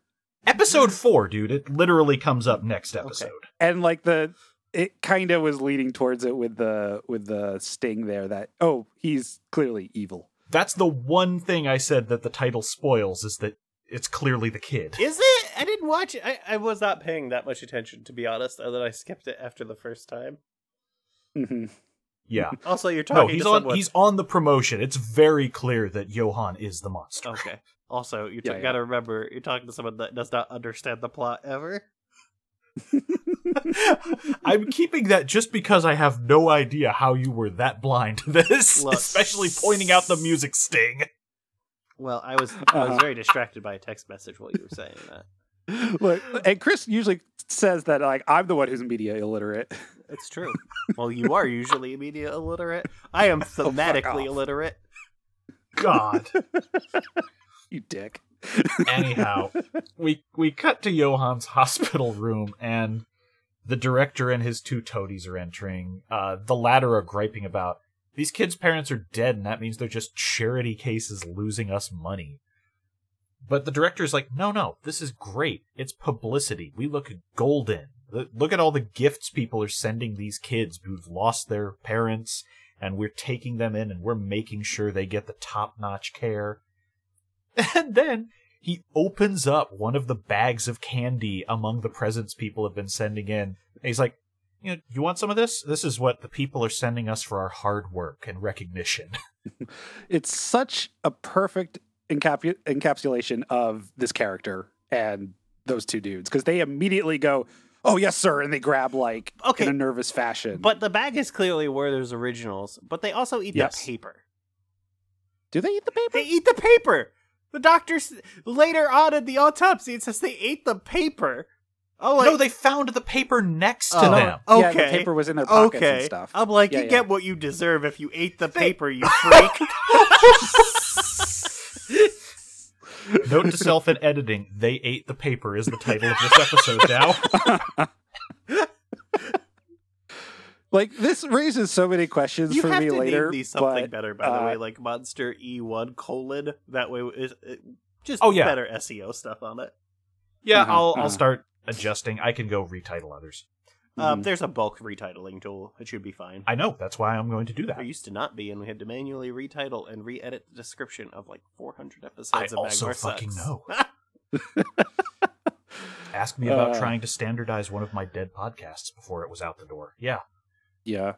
Episode 4, dude. It literally comes up next episode.
and like the it kind of was leading towards it with the with the sting there that oh he's clearly evil.
That's the one thing I said that the title spoils is that it's clearly the kid.
Is it? I didn't watch it. I, I was not paying that much attention, to be honest, other than I skipped it after the first time.
hmm
Yeah. [LAUGHS]
Also, you're talking
No, he's
to
on
someone...
he's on the promotion. It's very clear that Johan is the monster.
Okay. [LAUGHS] Also, you
Yeah,
t-
yeah.
gotta remember, you're talking to someone that does not understand the plot ever. [LAUGHS]
I'm keeping that just because I have no idea how you were that blind to this,
Look.
especially pointing out the music sting.
Well, I was I was
Uh-huh.
very distracted by a text message while you were saying that.
Look, and Chris usually says that like I'm the one who's media illiterate.
It's true. well, you are usually media illiterate. I am [LAUGHS] thematically
off.
illiterate.
God. [LAUGHS]
you dick.
Anyhow, [LAUGHS] we we cut to Johan's hospital room and the director and his two toadies are entering. Uh, the latter are griping about these kids' parents are dead, and that means they're just charity cases losing us money. But the director's like, no, no, this is great. It's publicity. We look golden. Look- at all the gifts people are sending these kids who've lost their parents, and we're taking them in and we're making sure they get the top notch care. [LAUGHS] And then he opens up one of the bags of candy among the presents people have been sending in. And he's like, you know, you want some of this? This is what the people are sending us for our hard work and recognition. [LAUGHS]
It's such a perfect encapu- encapsulation of this character and those two dudes because they immediately go, "Oh yes, sir," and they grab like
Okay.
in a nervous fashion.
But the bag is clearly Werther's originals, but they also eat
Yes.
the paper.
do they eat the paper?
They eat the paper. The doctors later on in the autopsy it says they ate the paper. Oh, like,
no, they found the paper next to
Oh.
them.
Okay.
Yeah, the paper was in their pockets
okay.
and stuff.
I'm like,
Yeah,
you
yeah.
get what you deserve if you ate the paper, you [LAUGHS] freak. [LAUGHS] [LAUGHS]
Note to self in editing, they ate the paper is the title of this episode now. [LAUGHS]
Like this raises so many questions
you
for
have
me
to
later.
name these something
but,
better, by the
uh,
way, like Monster E1 colon. That way, it, it, just
Oh, yeah.
better SEO stuff on it.
Yeah,
Uh-huh,
I'll
uh-huh.
I'll start adjusting. I can go retitle others.
Um,
Mhm.
there's a bulk retitling tool. It should be fine.
I know, that's why I'm going to do that.
There used to not be, and we had to manually retitle and re-edit the description of like 400 episodes
I
of
also
Magmar
fucking
Sucks.
know. [LAUGHS] Ask me about
Uh.
trying to standardize one of my dead podcasts before it was out the door. Yeah.
Yeah.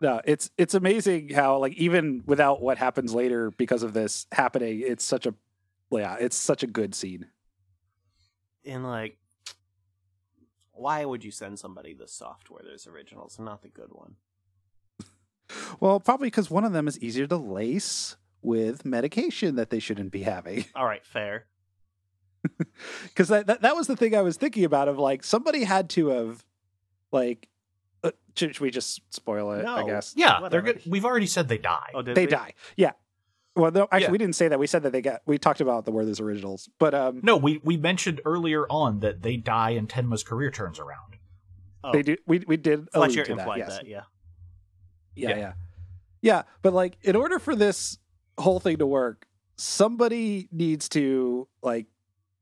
No, it's it's amazing how like even without what happens later because of this happening, it's such a yeah, it's such a good scene.
and like, why would you send somebody the software there's originals and not the good one?
Well, probably because one of them is easier to lace with medication that they shouldn't be having. [LAUGHS]
All right, fair.
Because that, that that was the thing I was thinking about of like somebody had to have like uh, should, should we just spoil it? I guess
Yeah,
Whatever.
they're good. We've already said they die.
Oh, did
they
we?
die. Yeah. Well, no, actually,
Yeah.
we didn't say that. We said that they got. We talked about the Werther's originals, but um,
No, we, we mentioned earlier on that they die and Tenma's career turns around.
Oh,
they do. We we did
Fletcher
allude to that. yes.
that. Yeah.
Yeah,
Yeah.
yeah, yeah. But like, in order for this whole thing to work, somebody needs to like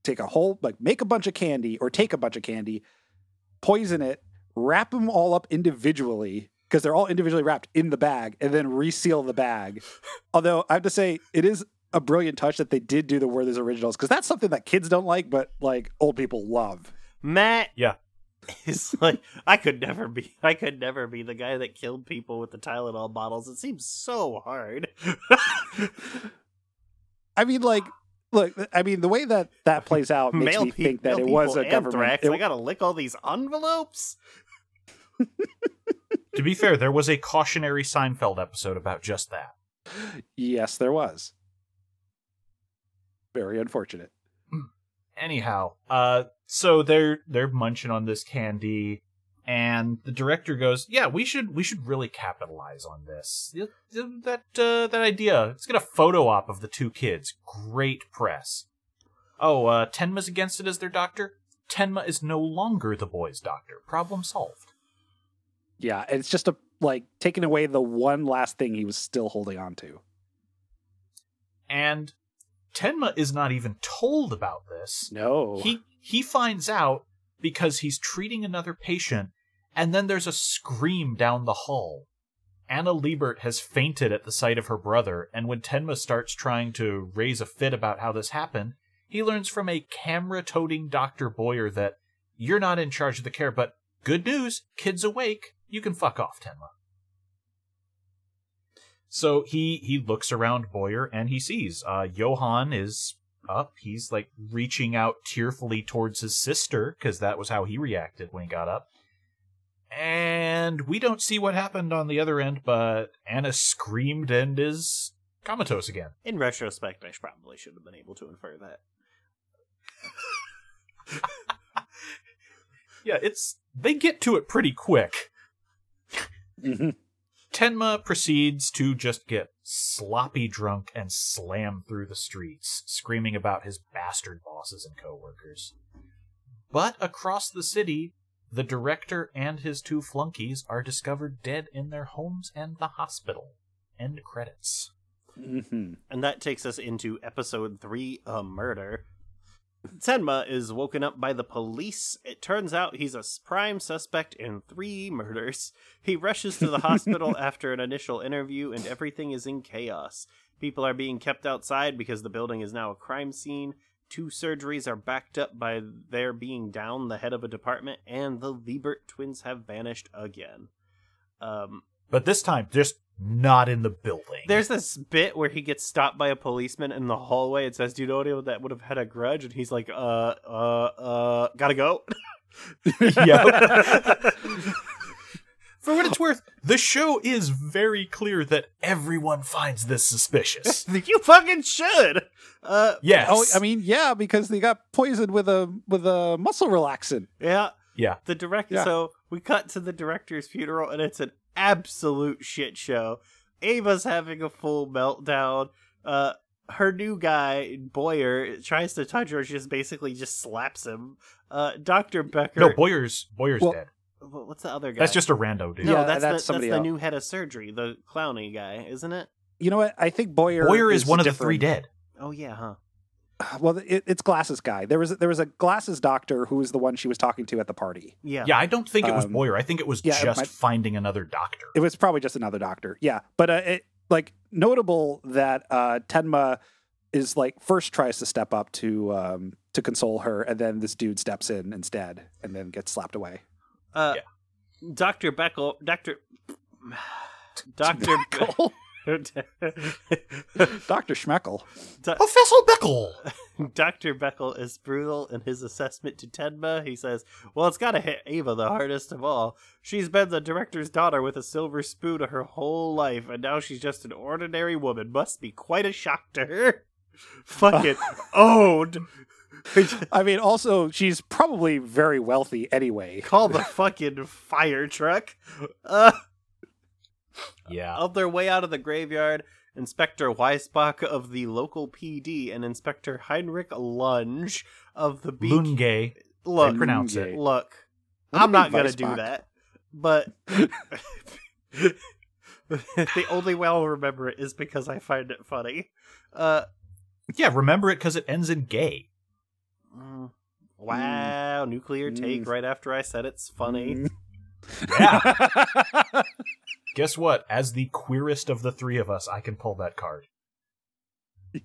take a whole like make a bunch of candy or take a bunch of candy, poison it, wrap them all up individually because they're all individually wrapped in the bag, and then reseal the bag. Although I have to say, it is a brilliant touch that they did do the Werther's originals because that's something that kids don't like, but like old people love.
Matt
Yeah. [LAUGHS]
is like, I could never be. I could never be the guy that killed people with the Tylenol bottles. It seems so hard. [LAUGHS]
I mean, like, look, I mean, the way that that plays out [LAUGHS] makes
Male
me
pe-
think that it was
people
a government.
anthrax.
it-
I gotta lick all these envelopes.
To be fair, there was a cautionary Seinfeld episode about just that.
yes, there was. Very unfortunate.
Anyhow, uh, so they're they're munching on this candy, and the director goes, "Yeah, we should we should really capitalize on this. That uh, that idea. Let's get a photo op of the two kids. Great press. Oh, uh, Tenma's against it as their doctor. Tenma is no longer the boy's doctor. Problem solved.
Yeah, it's just a like taking away the one last thing he was still holding on to.
And Tenma is not even told about this.
No,
He he finds out because he's treating another patient And then there's a scream down the hall. Anna Liebert has fainted at the sight of her brother, and when Tenma starts trying to raise a fit about how this happened, he learns from a camera toting Dr. Boyer that you're not in charge of the care, but good news, kid's awake. You can fuck off, Tenma. So he he looks around Boyer and he sees uh Johann is up. He's like reaching out tearfully towards his sister because that was how he reacted when he got up. And we don't see what happened on the other end, but Anna screamed and is comatose again.
In retrospect, I probably should have been able to infer that. [LAUGHS]
Yeah, it's they get to it pretty quick.
Mhm.
Tenma proceeds to just get sloppy drunk and slam through the streets, screaming about his bastard bosses and coworkers. But across the city, the director and his two flunkies are discovered dead in their homes and the hospital. End credits.
Mhm.
And that takes us into episode three, a murder. Tenma is woken up by the police. It turns out he's a prime suspect in three murders. He rushes to the hospital [LAUGHS] after an initial interview, and everything is in chaos. People are being kept outside because the building is now a crime scene. Two surgeries are backed up by their being down the head of a department, and the Liebert twins have vanished again. Um,
But this time, just not in the building.
there's this bit where he gets stopped by a policeman in the hallway and says, "Do you know anyone that would have had a grudge?" And he's like, "Uh, uh, uh, gotta go." [LAUGHS]
yeah. [LAUGHS] For what it's worth, the show is very clear that everyone finds this suspicious. [LAUGHS]
you fucking should. Uh,
Yes.
Oh, I mean, yeah, because they got poisoned with a with a muscle relaxant.
yeah.
yeah.
The director.
Yeah.
So we cut to the director's funeral, and it's an absolute shit show. Eva's having a full meltdown. Uh, her new guy Boyer tries to touch her. She just basically just slaps him. Uh, Doctor Becker.
No, Boyer's Boyer's
Well,
dead.
What's the other guy?
That's just a rando dude.
no.
Yeah,
that's,
that's
the,
somebody
that's the new head of surgery, the clowny guy, isn't it?
You know what? I think Boyer
Boyer is, one of the three dead.
Oh yeah, huh?
Well, it, it's Glasses guy. There was there was a Glasses doctor who was the one she was talking to at the party.
Yeah.
Yeah, I don't think it was
Um,
Boyer. I think it was
yeah, it
just
might-
finding another doctor.
It was probably just another doctor. Yeah, but uh, it, like notable that uh, Tenma is like first tries to step up to um, to console her, and then this dude steps in instead, and then gets slapped away.
Uh, Doctor Beckel, Doctor, [SIGHS] Doctor [LAUGHS]
Doctor Schmeckel.
Professor Beckel. [LAUGHS]
Dr. Beckel is brutal in his assessment to Tenma. He says, Well, it's gotta hit Eva the hardest of all. She's been the director's daughter with a silver spoon her whole life, and now she's just an ordinary woman. Must be quite a shock to her. [LAUGHS] Fucking owned.
I mean, also she's probably very wealthy anyway.
Call the fucking fire truck. Uh,
Yeah.
On their way out of the graveyard, Inspector Weisbach of the local PD and Inspector Heinrich Lunge of the B.
Lungay.
Look,
pronounce
it.
Look,
What
I'm not gonna do that, but [LAUGHS] [LAUGHS] the only way I'll remember it is because I find it funny. Uh,
Yeah, remember it because it ends in gay.
mm, wow, nuclear take
Mm.
right after I said it's funny.
Yeah. [LAUGHS] Guess what? As the queerest of the three of us, I can pull that card. [LAUGHS]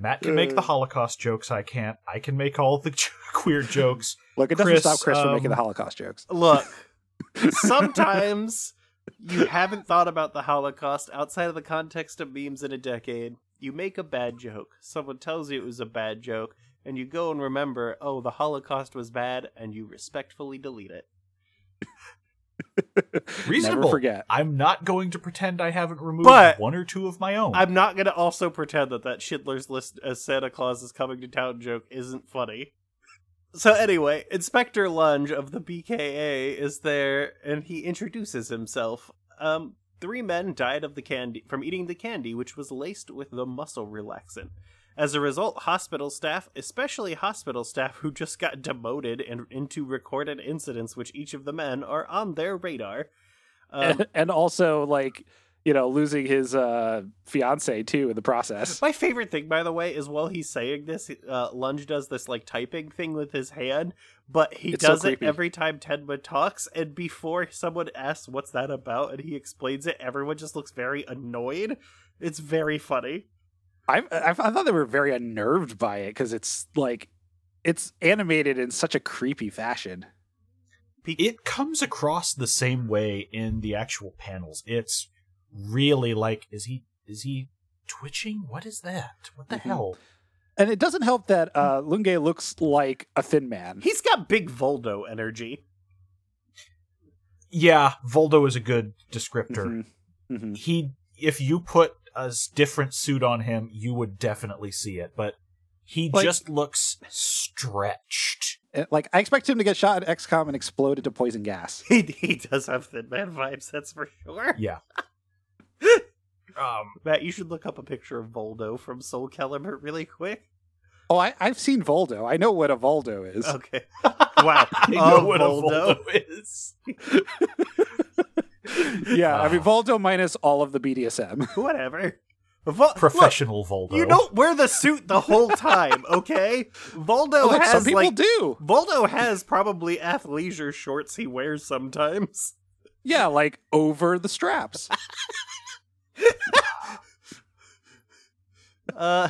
Matt can make the Holocaust jokes. I can't. I can make all the [LAUGHS] queer jokes.
Look, it doesn't
Chris,
stop Chris from making the
um,
Holocaust jokes.
Look, [LAUGHS] sometimes you haven't thought about the Holocaust outside of the context of memes in a decade. You make a bad joke. Someone tells you it was a bad joke, and you go and remember, oh, the Holocaust was bad, and you respectfully delete it. [LAUGHS]
Reasonable.
Never forget.
I'm not going to pretend I haven't removed
But-
one or two of my own.
I'm not going to also pretend that that Schindler's List as Santa Claus is coming to town joke isn't funny. So anyway, Inspector Lunge of the BKA is there, and he introduces himself. Um, three men died of the candy from eating the candy, which was laced with the muscle relaxant. As a result, hospital staff, especially hospital staff who just got demoted and into recorded incidents, which each of the men are on their radar. Um,
and, and also like you know, losing his uh, fiance too in the process.
My favorite thing, by the way, is while he's saying this, uh, Lunge does this like typing thing with his hand, but he
It's so
does it every time Tenma talks. And before someone asks what's that about, and he explains it, everyone just looks very annoyed. It's very funny.
I, I I thought they were very unnerved by it because it's like it's animated in such a creepy fashion.
It comes across the same way in the actual panels. It's really like is he is he twitching? What is that? What the
Mhm.
hell?
And it doesn't help that uh, Lunge looks like a thin man.
He's got big Voldo energy.
Yeah, Voldo is a good descriptor.
Mhm. Mhm.
He if you put a s- different suit on him, you would definitely see it, but he
Like-
just looks stretched.
Like I expect him to get shot at XCOM and explode into poison gas. [LAUGHS]
He, he does have Thin Man vibes, that's for sure.
Yeah. [LAUGHS] um
Matt, you should look up a picture of Voldo from Soul Calibur really quick.
Oh, I, I've seen Voldo. I know what a Voldo is.
Okay. [LAUGHS] Wow.
I know
Oh,
what
Voldo.
a Voldo is.
Yeah, I mean
Ah.
Voldo minus all of the BDSM. [LAUGHS]
Whatever. Vol-
Professional Voldo.
You don't wear the suit the whole time, okay? Voldo
Oh, look,
has
some people
like
do.
Voldo has probably athleisure shorts he wears sometimes.
Yeah, like over the straps. [LAUGHS]
Uh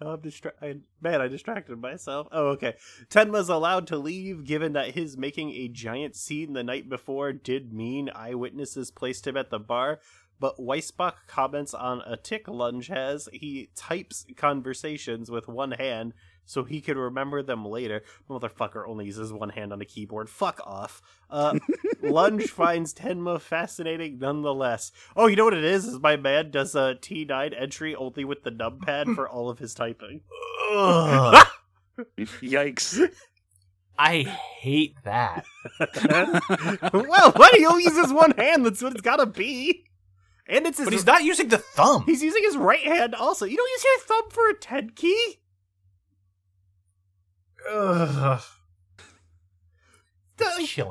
no, I'm distracted. Man, I distracted myself. Oh, okay. Tenma's allowed to leave, given that his making a giant scene the night before did mean eyewitnesses placed him at the bar. But Weisbach comments on a tick Lunge has. He types conversations with one hand so he could remember them later. Motherfucker only uses one hand on the keyboard. Fuck off. Uh, [LAUGHS] Lunge finds Tenma fascinating nonetheless. Oh, you know what it is? Is my man does a T9 entry only with the numpad for all of his typing.
Ugh. [LAUGHS]
Yikes.
I hate that. [LAUGHS]
well, what? He only uses one hand. That's what it's gotta be. And it's his.
But he's not using the thumb.
He's using his right hand also. You don't use your thumb for a 10 key?
Ugh.
The-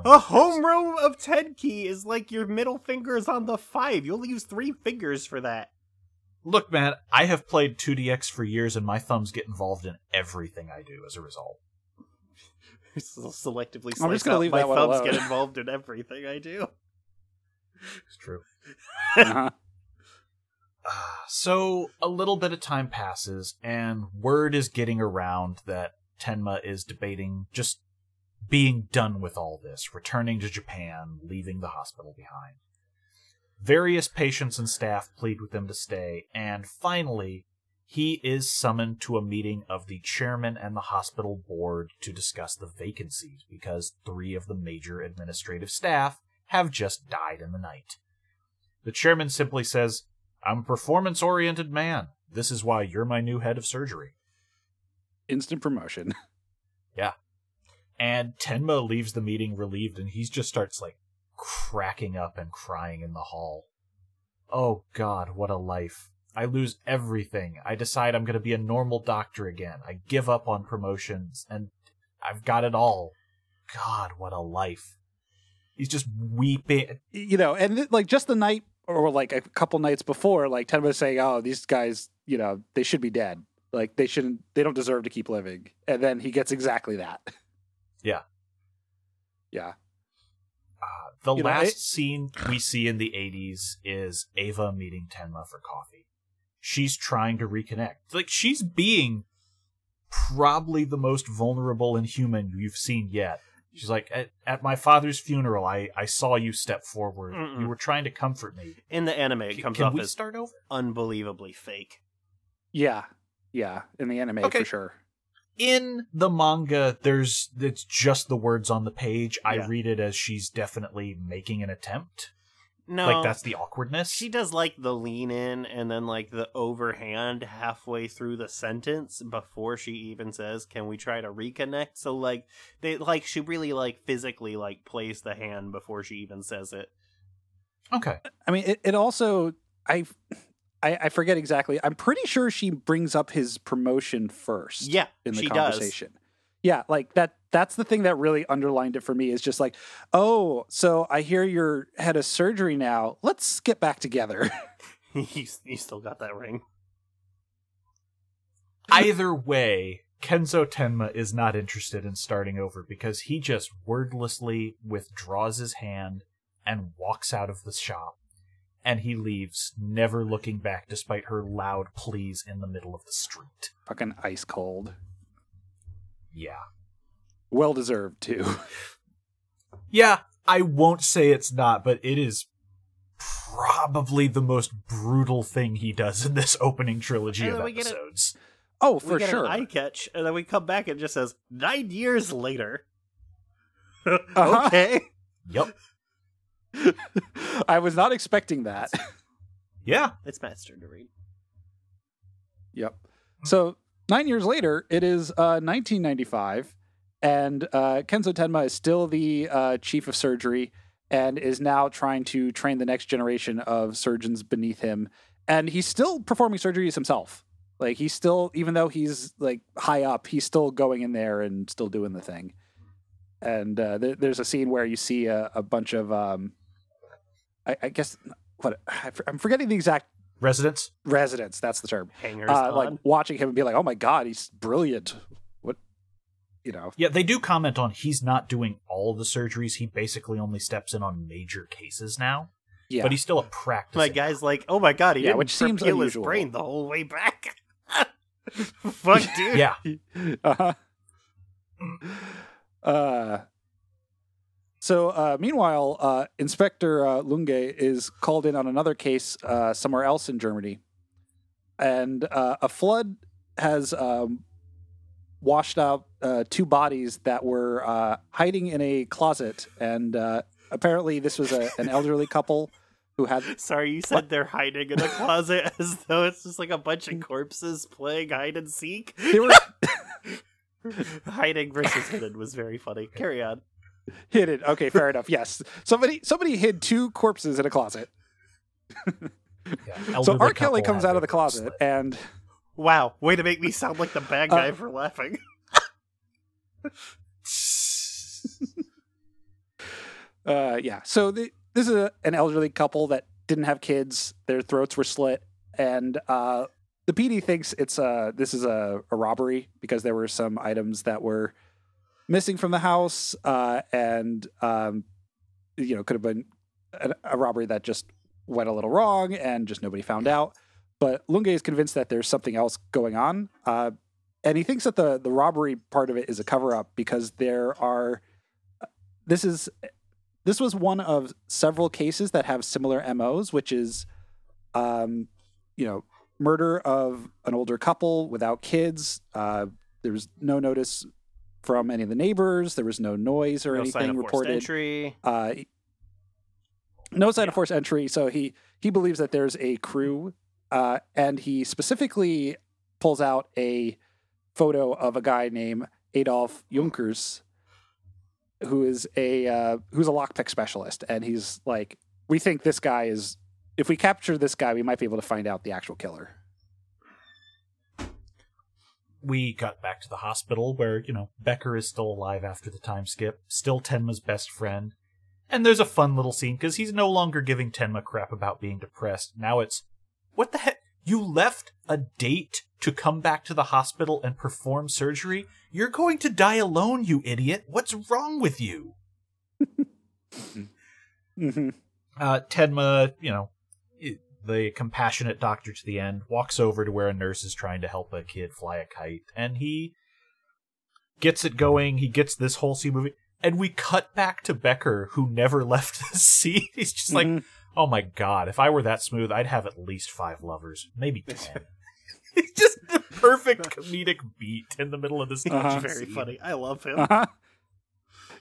a
me.
home row of 10 key is like your middle finger is on the 5. You only use three fingers for that.
Look, man, I have played 2DX for years and my thumbs get involved in everything I do as a result. [LAUGHS]
Selectively
I'm just gonna
out
leave
my
that one
thumbs
alone.
get [LAUGHS] involved in everything I do.
It's true. [LAUGHS]
Uh-huh.
So a little bit of time passes, and word is getting around that Tenma is debating just being done with all this, returning to Japan, leaving the hospital behind. Various patients and staff plead with him to stay, and finally, he is summoned to a meeting of the chairman and the hospital board to discuss the vacancies because three of the major administrative staff have just died in the night. The chairman simply says, I'm a performance oriented man. This is why you're my new head of surgery.
Instant promotion. [LAUGHS] Yeah.
And Tenma leaves the meeting relieved and he just starts like cracking up and crying in the hall. Oh god, what a life. I lose everything. I decide I'm going to be a normal doctor again. I give up on promotions and I've got it all. God, what a life. He's just weeping.
you know, and th- like just the night or like a couple nights before, like Tenma was saying, "Oh, these guys, you know, they should be dead. Like they shouldn't. They don't deserve to keep living." And then he gets exactly that. [LAUGHS]
Yeah.
Yeah.
Uh, the
You know,
last
it-
scene we see in the 80s is Eva meeting Tenma for coffee. She's trying to reconnect. Like, she's being probably the most vulnerable and human you've seen yet. She's like, at, at my father's funeral, I, I saw you step forward.
Mm-mm.
You were trying to comfort me.
In the anime, it
C-
comes
Can
off
we
as
start over?
unbelievably fake.
Yeah. Yeah. In the anime
Okay.
for sure.
in the manga there's it's just the words on the page i read it as she's definitely making an attempt
No,
like that's the awkwardness
She does like the lean in and then like the overhand halfway through the sentence before she even says, "Can we try to reconnect?" So like they like she really like physically like plays the hand before she even says it.
okay
I mean, it, it also I, I I forget exactly. I'm pretty sure she brings up his promotion first.
Yeah,
in the
she does.
conversation. Yeah, like that that's the thing that really underlined it for me is just like, "Oh, so I hear you're head of surgery now. Let's get back together." [LAUGHS] [LAUGHS]
you, you still got that ring. [LAUGHS]
Either way, Kenzo Tenma is not interested in starting over because he just wordlessly withdraws his hand and walks out of the shop. And he leaves, never looking back despite her loud pleas in the middle of the street.
Fucking ice cold.
Yeah.
Well deserved too. [LAUGHS]
Yeah, I won't say it's not, but it is probably the most brutal thing he does in this opening trilogy of
then we get a-
episodes.
Oh,
we
for
get
sure.
an eye catch, and then we come back and it just says nine years later. [LAUGHS]
Uh-huh.
okay.
Yep. [LAUGHS]
I was not expecting that. [LAUGHS]
Yeah.
It's Matt's turn to read.
Yep. So nine years later, it is uh, 1995, and uh, Kenzo Tenma is still the uh, chief of surgery and is now trying to train the next generation of surgeons beneath him. And he's still performing surgeries himself. Like he's still, even though he's like high up, he's still going in there and still doing the thing. And uh, there, there's a scene where you see a, a bunch of, um, I, I guess, what I, I'm forgetting the exact
residence.
Residence, That's the term
Hangers
uh, like watching him and be like, "Oh my god, he's brilliant." What, you know?
Yeah, they do comment on he's not doing all the surgeries. He basically only steps in on major cases now.
Yeah,
But he's still a practice.
My guy's like, oh my god, he
Yeah,
didn't
which seems unusual.
his brain the whole way back. [LAUGHS] Fuck, [LAUGHS] dude.
Yeah. [LAUGHS]
uh-huh. uh so uh, meanwhile, uh, Inspector uh, Lunge is called in on another case uh, somewhere else in Germany, and uh, a flood has um, washed out uh, two bodies that were uh, hiding in a closet, and uh, apparently this was a, an elderly couple who had [LAUGHS]
Sorry, you said they're hiding in a closet [LAUGHS] as though it's just like a bunch of corpses playing hide and seek.
they were [LAUGHS]
Hiding versus hidden was very funny. Carry on. [LAUGHS]
hidden. Okay, fair enough. Yes, somebody somebody hid two corpses in a closet.
Yeah,
so
elderly
R. Kelly comes out of the closet
slit.
and
Wow, way to make me sound like the bad guy
Uh,
for laughing. [LAUGHS] [LAUGHS]
uh, yeah. So the, this is a, an elderly couple that didn't have kids. Their throats were slit, and uh, the PD thinks it's a this is a, a robbery because there were some items that were missing from the house, uh, and um, you know could have been a, a robbery that just went a little wrong and just nobody found out. But Lunge is convinced that there's something else going on, uh, and he thinks that the the robbery part of it is a cover up because there are. This is this was one of several cases that have similar MOs, which is, um, you know, murder of an older couple without kids. Uh, there was no notice from any of the neighbors. There was no noise or
no sign
anything reported.
entry.
Uh, no sign of forced entry. So he he believes that there's a crew, uh, and he specifically pulls out a photo of a guy named Adolf Junkers, who is a uh, who's a lockpick specialist, and he's like, we think this guy is. If we capture this guy, we might be able to find out the actual killer.
We got back to the hospital where, you know, Becker is still alive after the time skip, still Tenma's best friend. And there's a fun little scene because he's no longer giving Tenma crap about being depressed. Now it's, what the heck? You left a date to come back to the hospital and perform surgery? You're going to die alone, you idiot. What's wrong with you? [LAUGHS]
Mm-hmm.
Uh, Tenma, you know, the compassionate doctor to the end, walks over to where a nurse is trying to help a kid fly a kite, and he gets it going. He gets this whole scene moving, and we cut back to Becker, who never [LAUGHS] left the seat. He's just like,
Mhm.
oh my god, if I were that smooth, I'd have at least five lovers, maybe ten. [LAUGHS] It's just the perfect [LAUGHS] comedic beat in the middle of this.
Uh-huh.
touching
Very
scene.
funny. I love him.
Uh-huh.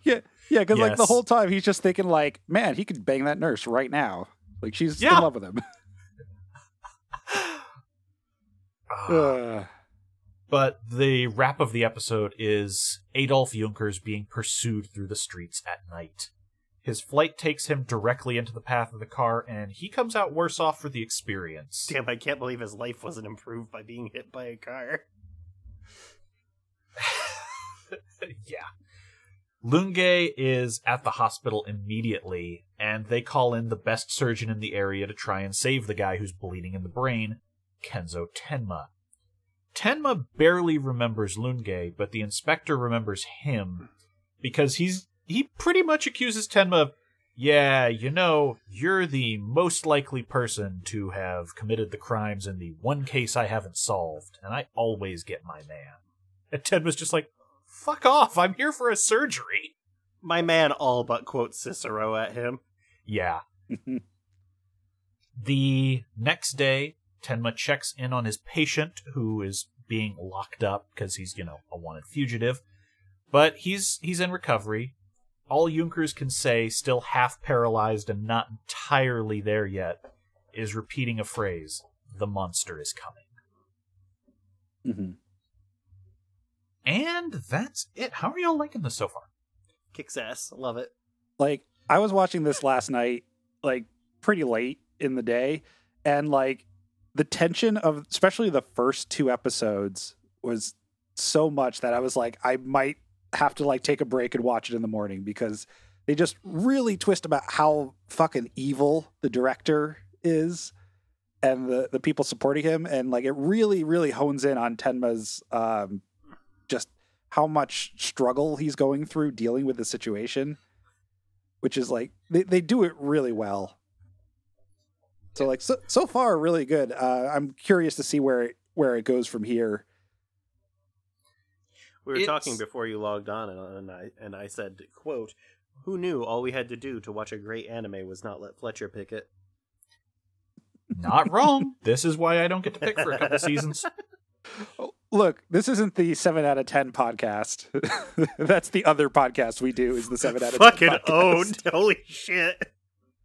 Yeah, yeah, because like the whole time he's just thinking like, man, he could bang that nurse right now. Like she's
Yeah.
in love with him.
But the wrap of the episode is Adolf Junkers being pursued through the streets at night. His flight takes him directly into the path of the car, and he comes out worse off for the experience.
Damn, I can't believe his life wasn't improved by being hit by a car. [LAUGHS]
yeah. Lunge is at the hospital immediately, and they call in the best surgeon in the area to try and save the guy who's bleeding in the brain, Kenzo Tenma. Tenma barely remembers Lunge, but the inspector remembers him because he's he pretty much accuses Tenma of, yeah, you know, you're the most likely person to have committed the crimes in the one case I haven't solved, and I always get my man. And Tenma's just like, fuck off, I'm here for a surgery.
My man all but quotes Cicero at him.
Yeah. [LAUGHS] the next day, Tenma checks in on his patient who is being locked up because he's, you know, a wanted fugitive. But he's he's in recovery. All Junkers can say, still half paralyzed and not entirely there yet, is repeating a phrase, the monster is coming.
Mm-hmm.
And that's it. How are y'all liking this so far?
Kicks ass. Love it.
Like I was watching this last night, like pretty late in the day, and like the tension of especially the first two episodes was so much that I was like, I might have to like take a break and watch it in the morning because they just really twist about how fucking evil the director is and the the people supporting him. And like it really really hones in on Tenma's um just how much struggle he's going through dealing with the situation which is like they, they do it really well so like so, so far really good uh i'm curious to see where it where it goes from here
We were
It's-
talking before you logged on, and, and I and I said, "quote Who knew all we had to do to watch a great anime was not let Fletcher pick it?"
Not [LAUGHS] wrong. this is why I don't get to pick for a couple seasons. [LAUGHS]
Look this isn't the 7 out of 10 podcast [LAUGHS] that's the other podcast we do is the 7 out of 10
Fucking
podcast.
owned. Holy shit!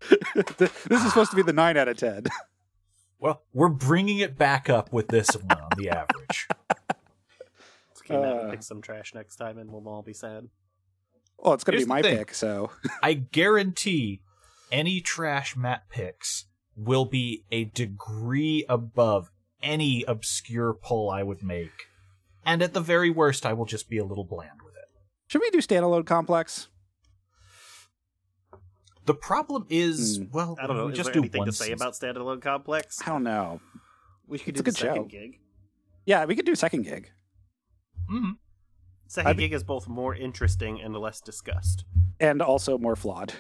[LAUGHS]
this is supposed to be the 9 out of 10
Well, we're bringing it back up with this one on the average.
Let's keep that
Uh.
and pick some trash next time, and we'll all be sad.
well it's gonna
Here's
be
the
my
thing.
pick so [LAUGHS]
I guarantee any trash Matt picks will be a degree above any obscure pull I would make. And at the very worst, I will just be a little bland with it.
should we do standalone complex
The problem is,
Hmm.
well,
I don't know.
we
Is
just
there
do
anything to say
season.
about standalone complex?
i don't know
We could
It's
do
a
the
good
second
show.
gig.
yeah we could do second gig
Mhm.
Second
I'd
gig is both more interesting and less discussed.
and also more flawed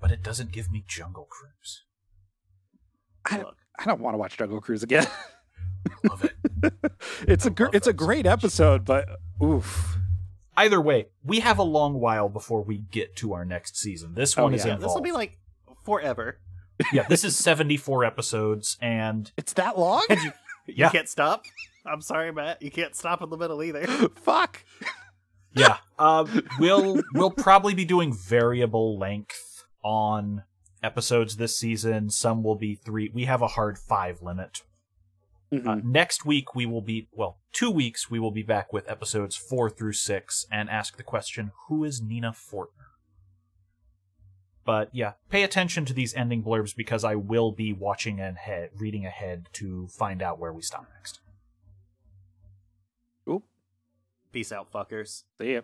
But it doesn't give me Jungle Cruise.
I-
Look,
i don't want to watch jungle cruise again
Love it. [LAUGHS]
it's a
I
gr- it's a great episode but oof
Either way, we have a long while before we get to our next season. This
Oh,
one is
yeah.
involved.
this will be like forever. [LAUGHS]
yeah, this is 74 episodes, and
it's that long
You [LAUGHS]
yeah,
can't stop. I'm sorry, Matt. You can't stop in the middle either. [LAUGHS]
fuck
yeah. Um, we'll we'll probably be doing variable length on episodes this season. Some will be three. We have a hard five limit.
Mhm.
Uh, next week we will be well, two weeks we will be back with episodes four through six and ask the question: Who is Nina Fortner? But yeah, pay attention to these ending blurbs because I will be watching ahead, reading ahead to find out where we stop next.
Oop.
Peace out, fuckers.
See ya.